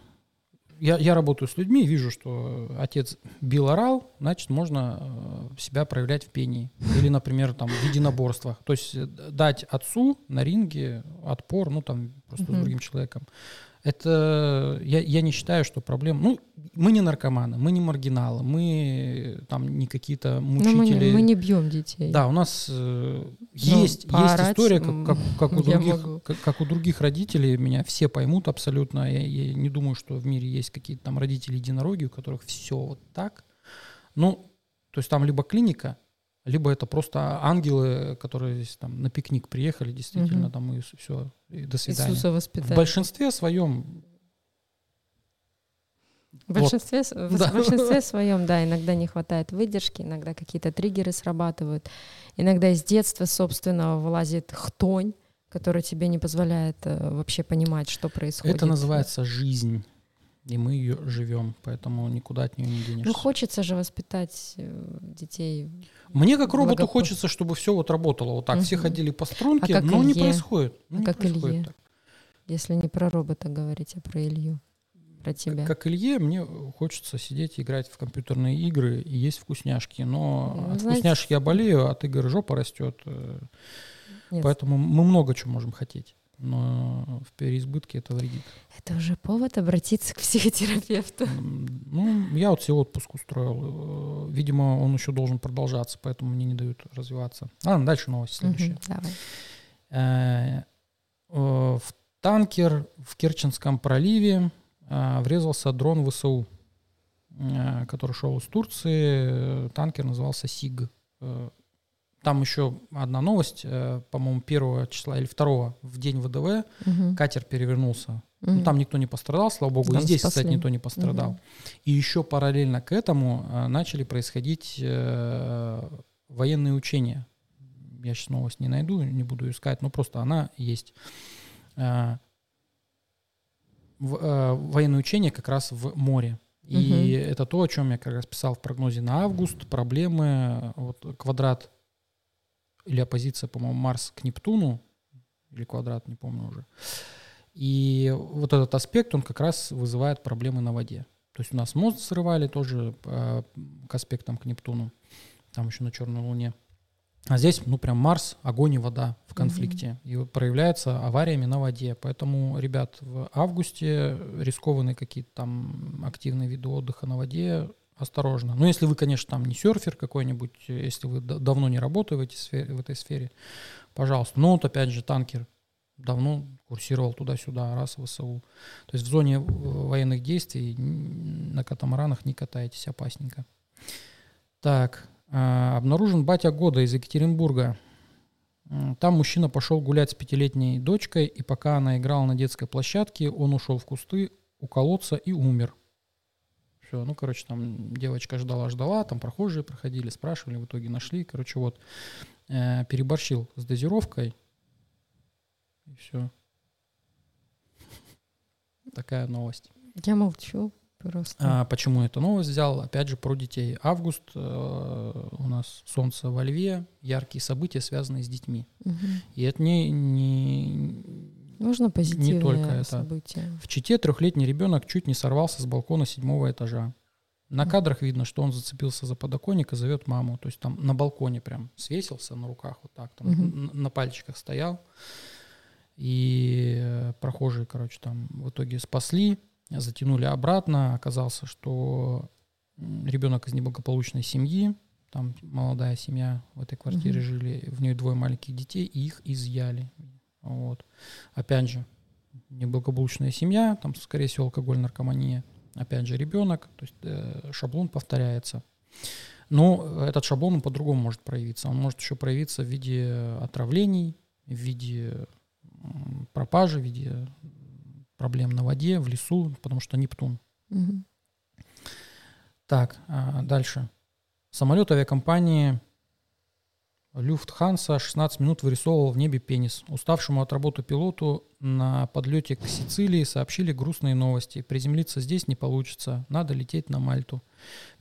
Я, я работаю с людьми, вижу, что отец бил, орал, значит, можно э, себя проявлять в пении. Или, например, там, в единоборствах. То есть э, дать отцу на ринге отпор, ну, там, просто с Мгм. другим человеком. Это я, я не считаю, что проблема. Ну, мы не наркоманы, мы не маргиналы, мы там не какие-то Но мы, мучители. не, мы не бьем детей. Да, у нас э, есть, есть поорать, история, как, как, как у других, как, как у других родителей, меня все поймут абсолютно. Я, я не думаю, что в мире есть какие-то там родители единороги, у которых все вот так. Ну, то есть там либо клиника, либо это просто ангелы, которые здесь там на пикник приехали, действительно, Мгм. там и все, и до свидания. Иисуса В воспитать. большинстве своем В большинстве, с- в Да. большинстве своем, да, иногда не хватает выдержки, иногда какие-то триггеры срабатывают, иногда из детства собственного вылазит хтонь, которая тебе не позволяет э, вообще понимать, что происходит. это называется жизнь, и мы ее живем, поэтому никуда от нее не денешься. Ну, хочется же воспитать э, детей. Мне как роботу Благопо- хочется, чтобы все вот работало вот так. Все Мгм. ходили по струнке, А как но не Илье? происходит. Ну, А не как происходит Илье? так. Если не про робота говорить, а про Илью, про тебя. Как Илье, мне хочется сидеть и играть в компьютерные игры и есть вкусняшки. Но Ну, от знаете- вкусняшек я болею, от игр жопа растет. э, Нет, Поэтому мы много чего можем хотеть. Но в переизбытке это вредит. это уже повод обратиться к психотерапевту. Ну, я вот себе отпуск устроил. Э, Видимо, он еще должен продолжаться, поэтому мне не дают развиваться. Ладно, дальше новость следующая. Мгм, давай. Э, э, В танкер в Керченском проливе врезался дрон ВСУ, который шел из Турции. Танкер назывался СИГ. Там еще одна новость, э, по-моему, первого числа или второго в день ВДВ Мгм, катер перевернулся. Ну, мгм. там никто не пострадал, слава богу. И Там здесь, спасли. кстати, никто не пострадал. Мгм. И еще параллельно к этому э, начали происходить э, военные учения. Я сейчас новость не найду, не буду искать, но просто она есть. Военные учения как раз в море. И Мгм. это то, о чем я как раз писал в прогнозе на август. Проблемы, вот квадрат или оппозиция, по-моему, Марс к Нептуну, или квадрат, не помню уже. И вот этот аспект, он как раз вызывает проблемы на воде. То есть у нас мост срывали тоже э, к аспектам к Нептуну, там еще на Черной Луне. А здесь, ну, прям Марс, огонь и вода в конфликте. И вот проявляется авариями на воде. Поэтому, ребят, в августе рискованные какие-то там активные виды отдыха на воде, осторожно. Ну, если вы, конечно, там не серфер какой-нибудь, если вы давно не работаете в, этой сфере, пожалуйста. Но вот опять же танкер давно курсировал туда-сюда, раз в ВСУ. То есть в зоне э, военных действий на катамаранах не катайтесь, опасненько. Так, а, обнаружен батя года из Екатеринбурга. Там мужчина пошел гулять с пятилетней дочкой, и пока она играла на детской площадке, он ушел в кусты у колодца и умер. Все. Ну, короче, там девочка ждала-ждала, там прохожие проходили, спрашивали, в итоге нашли. Короче, вот, э, переборщил с дозировкой. И все. [LAUGHS] Такая новость. Я молчу просто. А почему эту новость взял? Опять же, про детей. Август, э, у нас солнце во льве, яркие события, связанные с детьми. Мгм. И это не, не, Можно позитивные только это. события. В Чите трехлетний ребенок чуть не сорвался с балкона седьмого этажа. На кадрах видно, что он зацепился за подоконник и зовет маму. То есть там на балконе прям свесился на руках вот так, там н- на пальчиках стоял. И э, прохожие, короче, там в итоге спасли, затянули обратно. Оказалось, что ребенок из неблагополучной семьи, там молодая семья в этой квартире Мгм. жили, в ней двое маленьких детей, и их изъяли. Вот. Опять же, неблагополучная семья, там, скорее всего, алкоголь, наркомания. Опять же, ребенок, то есть э, шаблон повторяется. Но этот шаблон он по-другому может проявиться. Он может еще проявиться в виде отравлений, в виде пропажи, в виде проблем на воде, в лесу, потому что Нептун. Мгм. Так, а, дальше. Самолет авиакомпании Люфтханса 16 минут вырисовывал в небе пенис. Уставшему от работы пилоту на подлете к Сицилии сообщили грустные новости. Приземлиться здесь не получится, надо лететь на Мальту.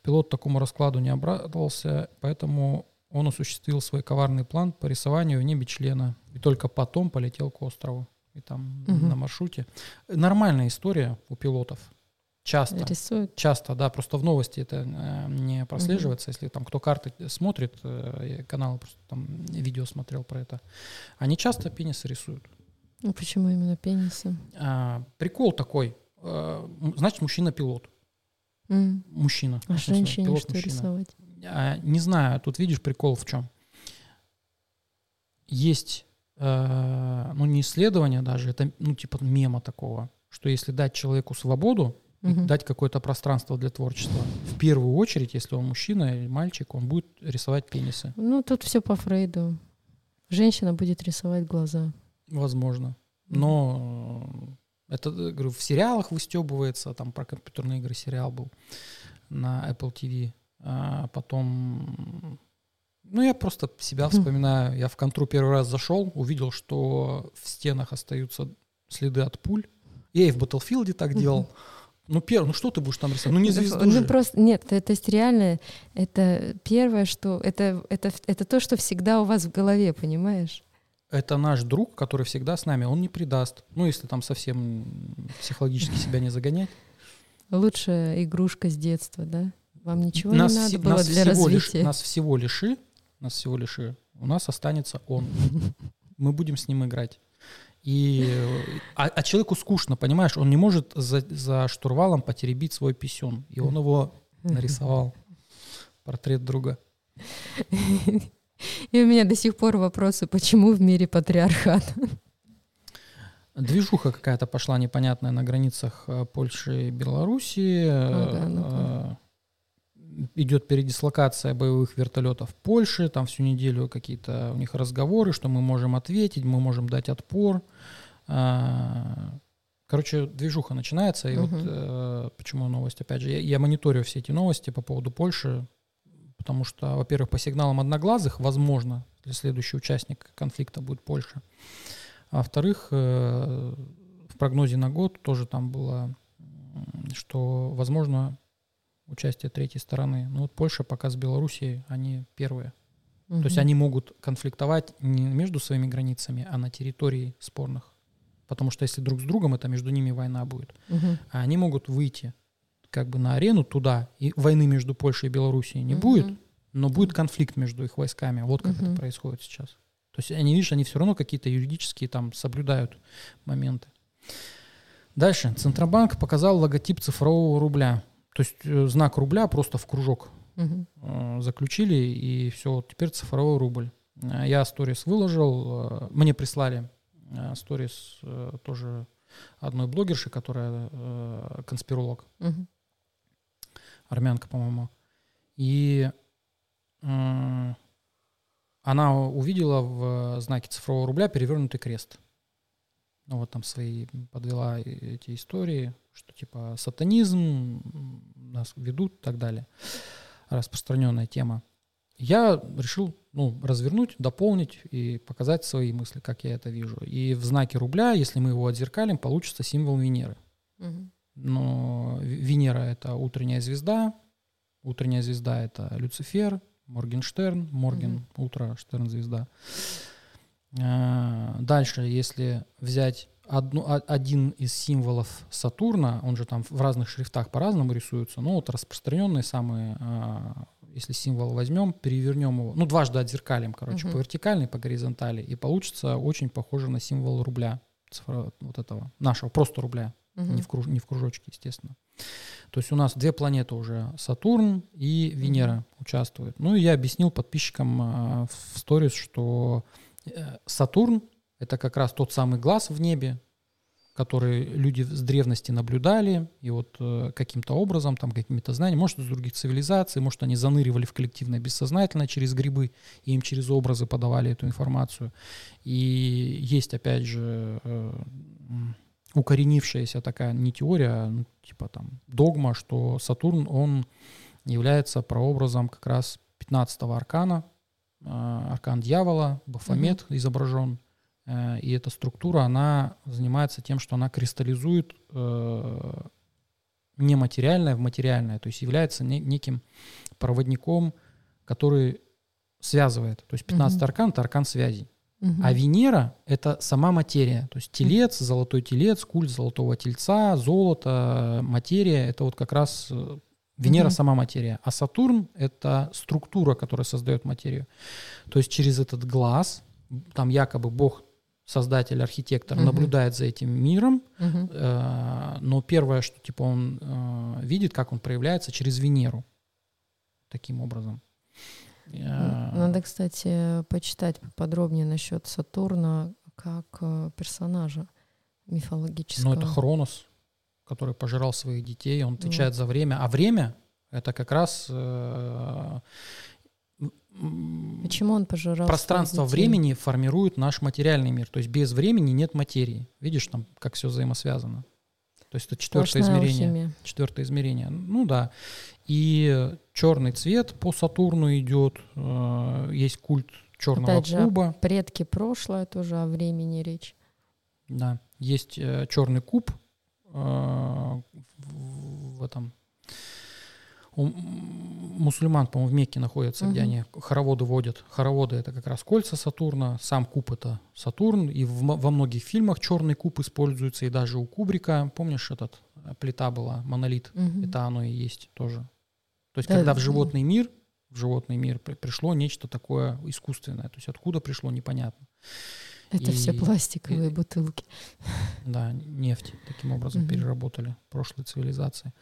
Пилот такому раскладу не обрадовался, поэтому он осуществил свой коварный план по рисованию в небе члена. И только потом полетел к острову. И там Мгм. на маршруте. Нормальная история у пилотов. Часто. Рисуют. Часто, да, просто в новости это э, не прослеживается, если там кто карты смотрит, э, я канал просто там видео смотрел про это, они часто пенисы рисуют. Ну, почему именно пенисы? А, прикол такой, э, м, значит, мужчина-пилот, М. мужчина. А женщине что пилот-мужчина. рисовать? А, не знаю, тут видишь прикол в чем. Есть, э, ну не исследование даже, это ну типа мема такого, что если дать человеку свободу, Мгм. дать какое-то пространство для творчества. В первую очередь, если он мужчина или мальчик, он будет рисовать пенисы. Ну, тут все по Фрейду. Женщина будет рисовать глаза. Возможно. Но э, это, э, говорю, в сериалах выстебывается, там про компьютерные игры сериал был на Apple TV. А потом, ну, я просто себя вспоминаю. Я в контру первый раз зашел, увидел, что в стенах остаются следы от пуль. Я и в Battlefield так делал. Ну, первый, ну что ты будешь там рисовать? Ну, не Да, звезду ну, же. просто нет, то, то есть реально это первое, что это это это то, что всегда у вас в голове, понимаешь? Это наш друг, который всегда с нами, он не предаст. Ну, если там совсем психологически себя не загонять. Лучшая игрушка с детства, да? Вам ничего нас не надо было нас для всего лишь- развития. нас всего лиши, нас всего лиши, у нас останется он. [LAUGHS] Мы будем с ним играть. И, а, а человеку скучно, понимаешь, он не может за, за штурвалом потеребить свой писюн. И он его нарисовал. Портрет друга. И у меня до сих пор вопросы, почему в мире патриархат? Движуха какая-то пошла непонятная на границах э, Польши и Белоруссии. Ага, ну-ка. Э, Идет передислокация боевых вертолетов в Польше. Там всю неделю какие-то у них разговоры, что мы можем ответить, мы можем дать отпор. А, Короче, движуха начинается. И вот Мгм. э, почему новость, опять же, я, я мониторю все эти новости по поводу Польши, потому что, во-первых, по сигналам одноглазых, возможно, следующий участник конфликта будет Польша. А во-вторых, э, в прогнозе на год тоже там было, что возможно участие третьей стороны. Ну вот Польша пока с Белоруссией, они первые. То есть они могут конфликтовать не между своими границами, а на территории спорных. Потому что если друг с другом, это между ними война будет. Мгм. А они могут выйти как бы на арену туда, и войны между Польшей и Белоруссией не будет, Мгм. но будет конфликт между их войсками. Вот как Мгм. это происходит сейчас. То есть они, видишь, они все равно какие-то юридические там соблюдают моменты. Дальше. Центробанк показал логотип цифрового рубля. То есть э, знак рубля просто в кружок э, заключили, и все, теперь цифровой рубль. Э, Я сторис выложил, мне прислали сторис тоже одной блогерши, которая конспиролог, Мгм. армянка, по-моему. И она увидела в знаке цифрового рубля перевернутый крест. Ну вот там свои подвела эти истории, что типа сатанизм, нас ведут и так далее. Распространенная тема. Я решил ну, развернуть, дополнить и показать свои мысли, как я это вижу. И в знаке рубля, если мы его отзеркалим, получится символ Венеры. Мгм. Но Венера — это утренняя звезда, утренняя звезда — это Люцифер, Моргенштерн, Морген, утро, Штерн, звезда. А, Дальше, если взять одну, а- один из символов Сатурна, он же там в разных шрифтах по-разному рисуется, но вот распространенные самые, а, если символ возьмем, перевернем его, ну, дважды отзеркалим, короче, Мгм. по вертикальной, по горизонтали, и получится очень похоже на символ рубля, цифра- вот этого, нашего, просто рубля Мгм. не в, круж- не в кружочке, естественно. То есть у нас две планеты уже, Сатурн и Венера участвуют. Ну и я объяснил подписчикам а, в сторис, что э, Сатурн — это как раз тот самый глаз в небе, который люди с древности наблюдали, и вот э, каким-то образом, там какими-то знаниями, может, из других цивилизаций, может, они заныривали в коллективное бессознательное через грибы, и им через образы подавали эту информацию. И есть, опять же, э, укоренившаяся такая не теория, а, ну, типа там догма, что Сатурн, он является прообразом как раз 15-го аркана, э, аркан дьявола, Бафомет изображен, Э, и эта структура, она занимается тем, что она кристаллизует э, нематериальное в материальное, то есть является не- неким проводником, который связывает. То есть 15 Мгм. аркан — это аркан связей. Мгм. А Венера — это сама материя. То есть телец, золотой телец, культ золотого тельца, золото, материя — это вот как раз э, Венера Мгм. сама материя. А Сатурн — это структура, которая создает материю. То есть через этот глаз, там якобы Бог, создатель, архитектор, Мгм. наблюдает за этим миром, Мгм. э, но первое, что типа он э, видит, как он проявляется через Венеру. Таким образом. Э, Надо, кстати, почитать подробнее насчет Сатурна как э, персонажа мифологического. Ну, это Хронос, который пожирал своих детей, он Вот. отвечает за время. А время — это как раз э, Почему он пожирал пространство времени формирует наш материальный мир. То есть без времени нет материи. Видишь там, как все взаимосвязано. То есть это четвертое Сплошная измерение. алхимия. Четвертое измерение. Ну да. И черный цвет по Сатурну идет. э, Есть культ черного Опять же, куба. Предки прошлое тоже о времени речь. Да, есть э, черный куб э, в этом. У мусульман, по-моему, в Мекке находится, где Мгм. они хороводы водят. Хороводы это как раз кольца Сатурна, сам куб это Сатурн, и в во многих фильмах черный куб используется, и даже у Кубрика, помнишь, этот э, плита была, монолит, Мгм. это оно и есть тоже. То есть, Да, когда в животный мир, в животный мир при- пришло нечто такое искусственное, то есть откуда пришло, непонятно. Это все и- пластиковые и- бутылки. Да, нефть таким образом Мгм. переработали прошлой цивилизации.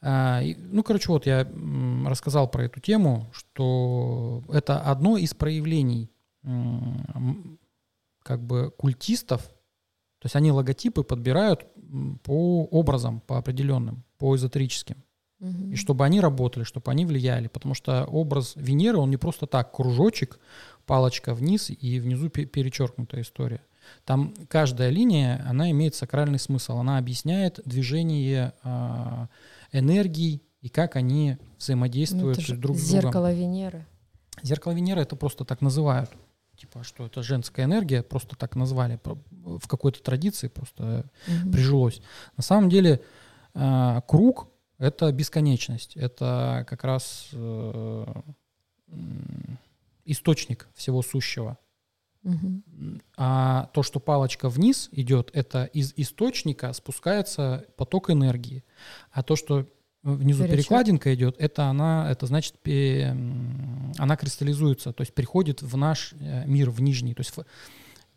А, ну, короче, вот я рассказал про эту тему, что это одно из проявлений как бы культистов, то есть они логотипы подбирают по образам, по определенным, по эзотерическим. Мгм. И чтобы они работали, чтобы они влияли. Потому что образ Венеры, он не просто так, кружочек, палочка вниз и внизу пе- перечеркнутая история. Там каждая линия, она имеет сакральный смысл. Она объясняет движение а, энергий и как они Ну, взаимодействуют же друг с другом. зеркало Венеры. Зеркало Венеры это просто так называют. Типа, что это женская энергия, просто так назвали. В какой-то традиции просто Мгм. прижилось. На самом деле э, круг — это бесконечность, это как раз э, источник всего сущего. А то, что палочка вниз идет, это из источника спускается поток энергии. А то, что внизу Перечерк- перекладинка идет, это она, это значит, она кристаллизуется, то есть приходит в наш э, мир, в нижний. То есть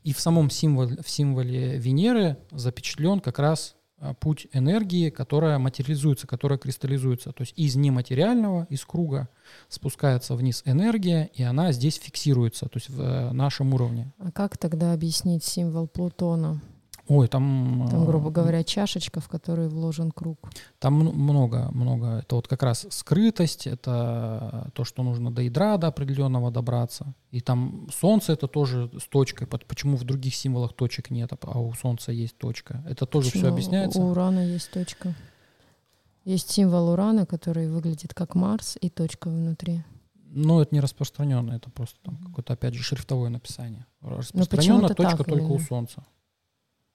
и в самом символе, в символе Венеры запечатлен как раз путь энергии, которая материализуется, которая кристаллизуется. То есть из нематериального, из круга спускается вниз энергия, и она здесь фиксируется, то есть в э, нашем уровне. А как тогда объяснить символ Плутона? Ой, там... Там, э, грубо говоря, чашечка, в которой вложен круг. Там много, много. Это вот как раз скрытость, это то, что нужно до ядра до определенного добраться. И там солнце это тоже с точкой. Почему в других символах точек нет, а у солнца есть точка? Это тоже все Почему объясняется. У Урана есть точка. Есть символ урана, который выглядит как Марс и точка внутри. Ну, это не распространенное, это просто там какое-то, опять же, шрифтовое написание. Распространенная почему-то точка так только у именно. Солнца.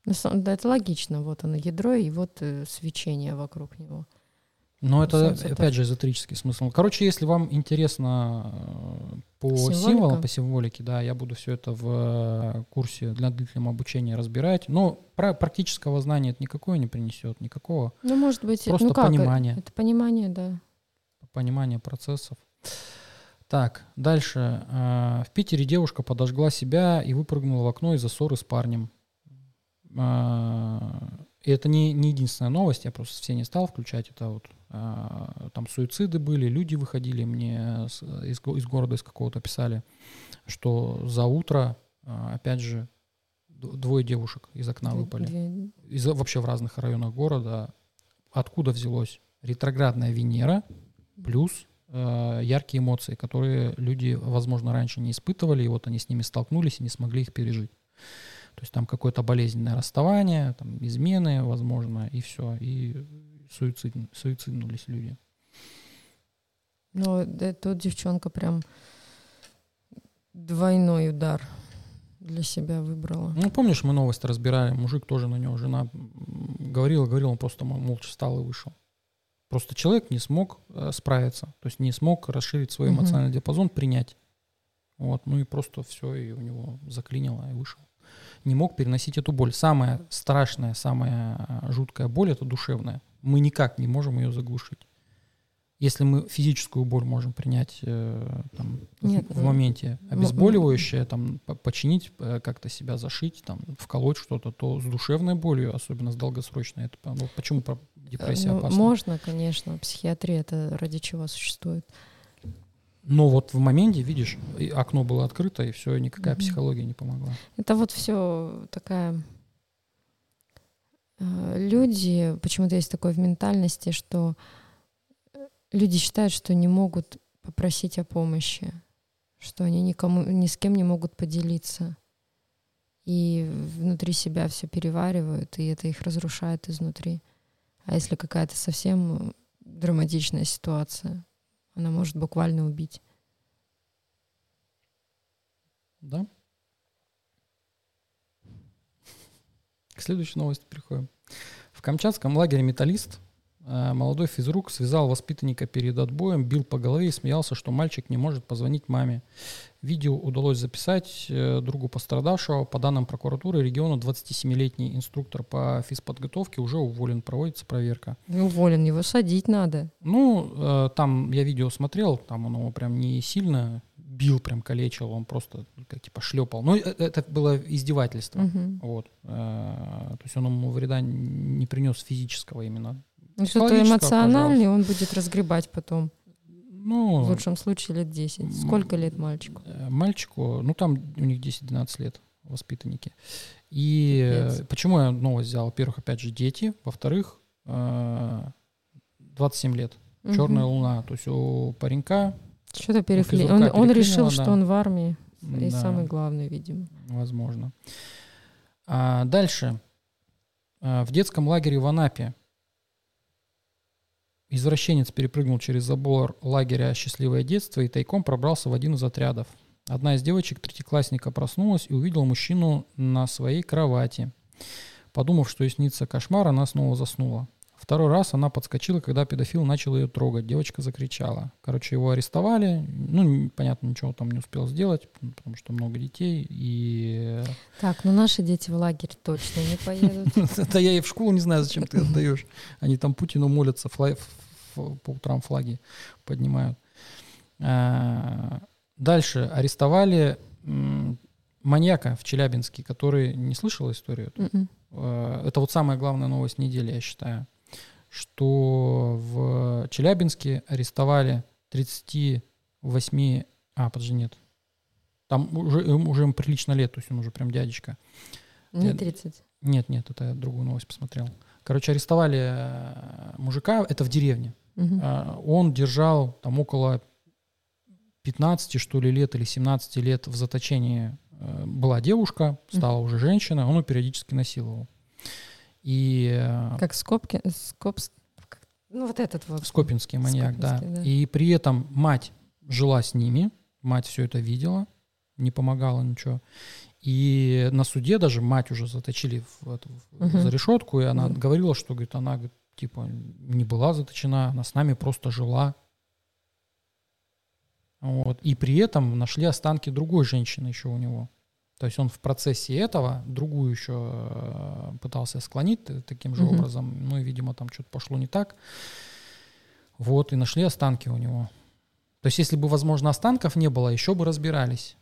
На самом- Да, это логично. Вот оно ядро и вот э, свечение вокруг него. Но это, Солнце опять тоже. же, эзотерический смысл. Короче, если вам интересно э, по Символика? символам, по символике, да, я буду все это в э, курсе для длительного обучения разбирать. Но пра- практического знания это никакое не принесет, никакого Ну, может быть, Просто ну как, понимание. Это понимание, да. понимания процессов. Так, дальше. В Питере девушка подожгла себя и выпрыгнула в окно из-за ссоры с парнем. Э, И это не, не единственная новость, я просто все не стал включать. Это вот э, там суициды были, люди выходили мне с- из, из города, из какого-то писали, что за утро, э, опять же, двое девушек из окна Две- выпали. две- Из, вообще в разных районах города. Откуда взялось? Ретроградная Венера плюс э, яркие эмоции, которые люди, возможно, раньше не испытывали, и вот они с ними столкнулись и не смогли их пережить. То есть там какое-то болезненное расставание, там измены, возможно, и все. И суицид, суициднулись люди. Но да, тут девчонка прям двойной удар для себя выбрала. Ну, помнишь, мы новость разбирали, мужик тоже на него, жена говорила, говорила, он просто мол- молча встал и вышел. Просто человек не смог э, справиться, то есть не смог расширить свой эмоциональный диапазон, принять. Вот, ну и просто все, и у него заклинило, и вышел. Не мог переносить эту боль. Самая страшная, самая э, жуткая боль это душевная. Мы никак не можем ее заглушить. Если мы физическую боль можем принять э, там, в- Нет, в, ну, моменте, м- обезболивающее, там, по- починить, э, как-то себя зашить, там, вколоть что-то, то с душевной болью, особенно с долгосрочной, это ну, почему депрессия Ну, опасна? Можно, конечно. Психиатрия это ради чего существует. Но вот в моменте, видишь, окно было открыто, и все, никакая Мгм. психология не помогла. Это вот все такая... э, Люди, почему-то есть такое в ментальности, что э, люди считают, что не могут попросить о помощи, что они никому, ни с кем не могут поделиться. И внутри себя все переваривают, и это их разрушает изнутри. А если какая-то совсем драматичная ситуация, она может буквально убить. Да? К следующей новости переходим. В Камчатском лагере «Металлист» молодой физрук связал воспитанника перед отбоем, бил по голове и смеялся, что мальчик не может позвонить маме. Видео удалось записать э, другу пострадавшего. По данным прокуратуры региона, 27-летний инструктор по физподготовке уже уволен, проводится проверка. Уволен, его садить надо. Ну, э, там я видео смотрел, там он его прям не сильно бил, прям калечил, он просто как типа шлепал. Ну, э- это было издевательство. Мгм. Вот. э, То есть он ему вреда не принес физического именно. Ну, Что-то эмоциональный он будет разгребать потом. Ну, В лучшем случае лет 10. Сколько лет мальчику? э, мальчику, ну там у них 10-12 лет воспитанники. И э, Капец. почему я новость взял? Во-первых, опять же, дети. Во-вторых, э, 27 лет. Черная луна. То есть у паренька, Что-то перекли... Он, он решил, переклинило, что да. он в армии. И да, самый главный, видимо. возможно. А дальше. В детском лагере в Анапе извращенец перепрыгнул через забор лагеря «Счастливое детство» и тайком пробрался в один из отрядов. Одна из девочек третьеклассника проснулась и увидела мужчину на своей кровати. Подумав, что ей снится кошмар, она снова заснула. Второй раз она подскочила, когда педофил начал ее трогать. Девочка закричала. Короче, его арестовали. Ну, понятно, ничего там не успел сделать, потому что много детей. И Так, ну наши дети в лагерь точно не поедут. [LAUGHS] это я и в школу не знаю, зачем ты отдаешь. Они там Путину молятся, по утрам флаги поднимают. А, Дальше арестовали маньяка в Челябинске, который не слышал историю. Мгм. Э, Это вот самая главная новость недели, я считаю, что в Челябинске арестовали 38... А, подожди, нет. Там уже, уже им прилично лет, то есть он уже прям дядечка. Не Я- 30. Нет, нет, это я другую новость посмотрел. Короче, арестовали э, мужика, это в деревне. А, Он держал там около 15, что ли, лет или 17 лет в заточении. Э, Была девушка, стала уже женщина, он ее периодически насиловал. И э, Как скобки, скоб, Ну, вот этот вот. Скопинский маньяк, да. Скопинский, да. И при этом мать жила с ними, мать все это видела, не помогала ничего. И на суде даже мать уже заточили в эту, Мгм. за решетку, и она Мгм. говорила, что говорит, она говорит, типа не была заточена, она с нами просто жила. Вот. И при этом нашли останки другой женщины еще у него. То есть он в процессе этого другую еще э, пытался склонить таким же Мгм. образом. Ну и, видимо, там что-то пошло не так. Вот, и нашли останки у него. То есть, если бы, возможно, останков не было, еще бы разбирались.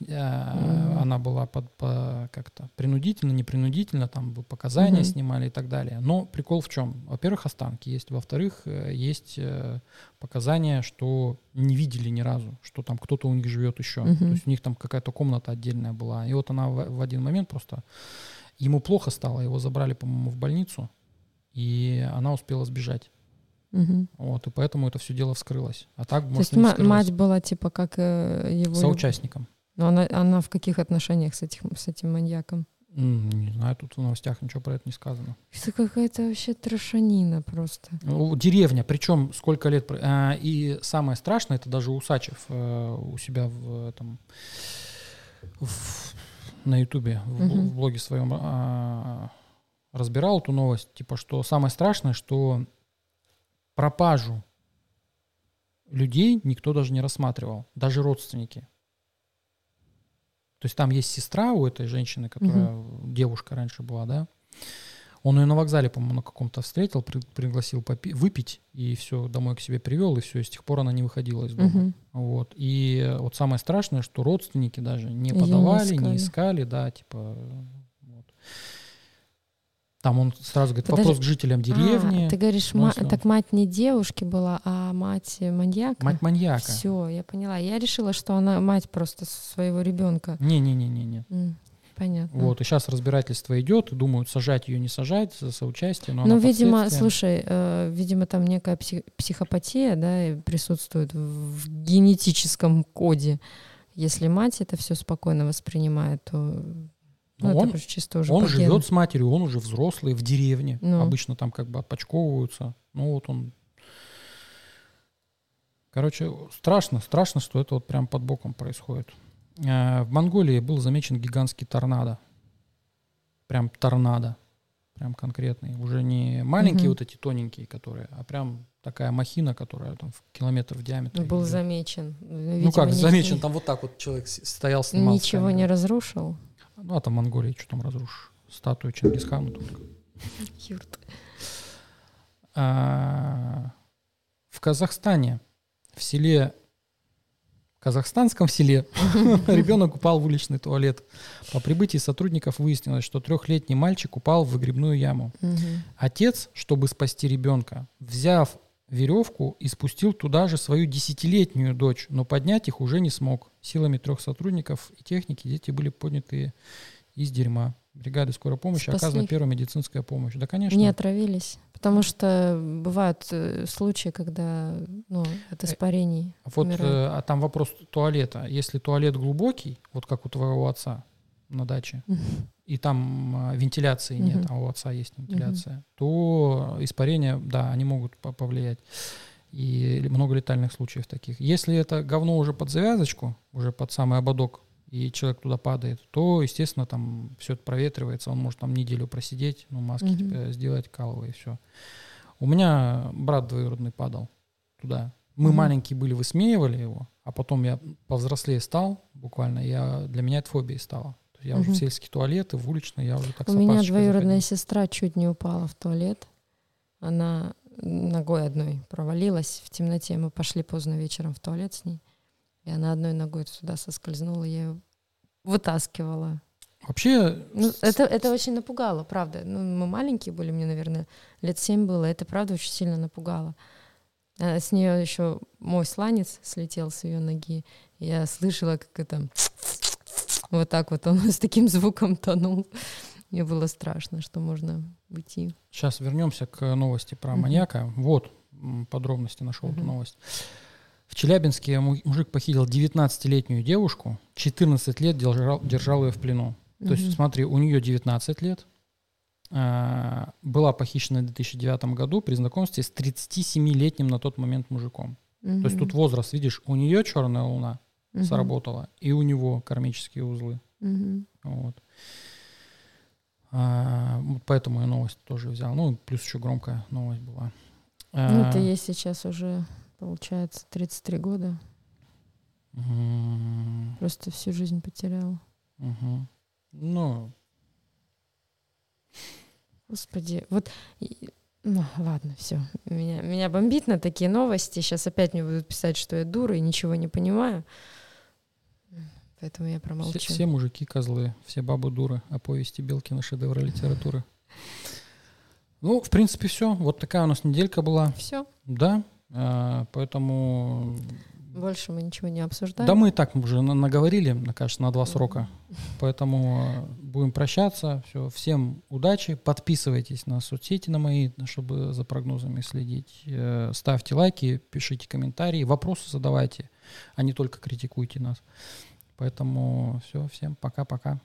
Мгм. Она была под, по- как-то принудительно, непринудительно, там бы показания Мгм. снимали и так далее. Но прикол в чем? Во-первых, останки есть. Во-вторых, э, есть э, показания, что не видели ни разу, что там кто-то у них живет еще. Мгм. То есть у них там какая-то комната отдельная была. И вот она в, в один момент просто... Ему плохо стало, его забрали, по-моему, в больницу, и она успела сбежать. Мгм. Вот, и поэтому это все дело вскрылось. А так, То может, есть не вскрылось. мать была типа как его... Соучастником. Но она, она в каких отношениях с, этих, с этим маньяком? Не знаю, тут в новостях ничего про это не сказано. Это какая-то вообще трошанина просто. Ну, Деревня, причем сколько лет... а, И самое страшное, это даже Усачев э, у себя в этом... в- на Ютубе, в, Мгм. в блоге своем а, разбирал эту новость. Типа, что самое страшное, что пропажу людей никто даже не рассматривал, даже родственники. То есть там есть сестра у этой женщины, которая девушка раньше была, да. Он ее на вокзале, по-моему, на каком-то встретил, при- пригласил попи- выпить, и все, домой к себе привел, и все, и с тех пор она не выходила из дома. Мгм. Вот. И вот самое страшное, что родственники даже не не подавали, не искали. искали, да, типа. Там он сразу говорит, Подожди. вопрос к жителям деревни. А, ты говоришь, ну, ма- так мать не девушки была, а мать маньяка? Мать маньяка. Все, я поняла. Я решила, что она мать просто своего ребенка. Не-не-не-не-не. М, Понятно. Вот, и сейчас разбирательство идет, думают, сажать ее, не сажать соучастие. Но Ну, видимо, слушай, э, видимо, там некая псих- психопатия, да, присутствует в генетическом коде. Если мать это все спокойно воспринимает, то ну, Ну, это он- просто чисто уже Он живет с матерью, он уже взрослый, в деревне. Ну. Обычно там как бы отпочковываются. Ну вот он... Короче, страшно, страшно, что это вот прям под боком происходит. Э, В Монголии был замечен гигантский торнадо. Прям торнадо. Прям конкретный. Уже не маленькие Мгм. вот эти тоненькие, которые, а прям такая махина, которая там в километр в диаметре. Был идет. замечен. Ну как, замечен, там вот так вот человек стоял, снимал. Ничего не разрушил. Ну а там Монголия, что там разрушишь? Статую Чингисхану только. Юрт. А, в Казахстане, в селе, в казахстанском селе, [LAUGHS] ребенок упал в уличный туалет. По прибытии сотрудников выяснилось, что трехлетний мальчик упал в выгребную яму. Отец, чтобы спасти ребенка, взяв веревку и спустил туда же свою десятилетнюю дочь, но поднять их уже не смог. Силами трех сотрудников и техники дети были подняты из дерьма. Бригады скорой помощи Спасли? оказана первая медицинская помощь. Да, конечно. Не отравились. Потому что бывают э, случаи, когда ну, от Э, испарений Вот, умирают. э, а там вопрос туалета. Если туалет глубокий, вот как у твоего отца на даче, и там э, вентиляции нет, а у отца есть вентиляция, то испарения, да, они могут по- повлиять. И много летальных случаев таких. Если это говно уже под завязочку, уже под самый ободок, и человек туда падает, то, естественно, там все это проветривается, он может там неделю просидеть, ну, маски Мгм. типа, сделать, каловые, все. У меня брат двоюродный падал туда. Мы Мгм. маленькие были, высмеивали его, а потом я повзрослее стал, буквально, я, для меня это фобией стало. Я уже в сельские туалеты, в уличные, я уже так У меня двоюродная заходил. сестра чуть не упала в туалет. Она ногой одной провалилась в темноте. Мы пошли поздно вечером в туалет с ней. И она одной ногой туда соскользнула, я ее вытаскивала. Вообще, Ну, это, это очень напугало, правда. Ну, мы маленькие были, мне, наверное, лет семь было. Это, правда, очень сильно напугало. А с нее еще мой сланец слетел с ее ноги. Я слышала, как это вот так вот он [LAUGHS] с таким звуком тонул. Мне было страшно, что можно уйти. Сейчас вернемся к новости про Мгм. маньяка. Вот подробности нашел эту Мгм. новость. В Челябинске му- мужик похитил 19-летнюю девушку, 14 лет держал, держал ее в плену. То есть, смотри, у нее 19 лет, а, была похищена в 2009 году при знакомстве с 37-летним на тот момент мужиком. То есть тут возраст, видишь, у нее черная луна сработала, и у него кармические узлы. Вот. А, поэтому я новость тоже взял. Ну, плюс еще громкая новость была. Ну, это А, ей сейчас уже, получается, 33 года. м, Просто всю жизнь потеряла. мгм. Ну, Господи, вот... Ну, ладно, все. Меня, меня бомбит на такие новости. Сейчас опять мне будут писать, что я дура и ничего не понимаю. Поэтому я все, промолчу. все мужики козлы, все бабы дуры, о повести Белкина, шедевры литературы. Ну, в принципе, все. Вот такая у нас неделька была. Все. Да, а, поэтому... Больше мы ничего не обсуждаем. Да мы и так уже на- наговорили, кажется, на два срока. Поэтому э, будем прощаться. Все, всем удачи. Подписывайтесь на соцсети на мои, чтобы за прогнозами следить. Э, Ставьте лайки, пишите комментарии, вопросы задавайте, а не только критикуйте нас. Поэтому все, всем пока-пока.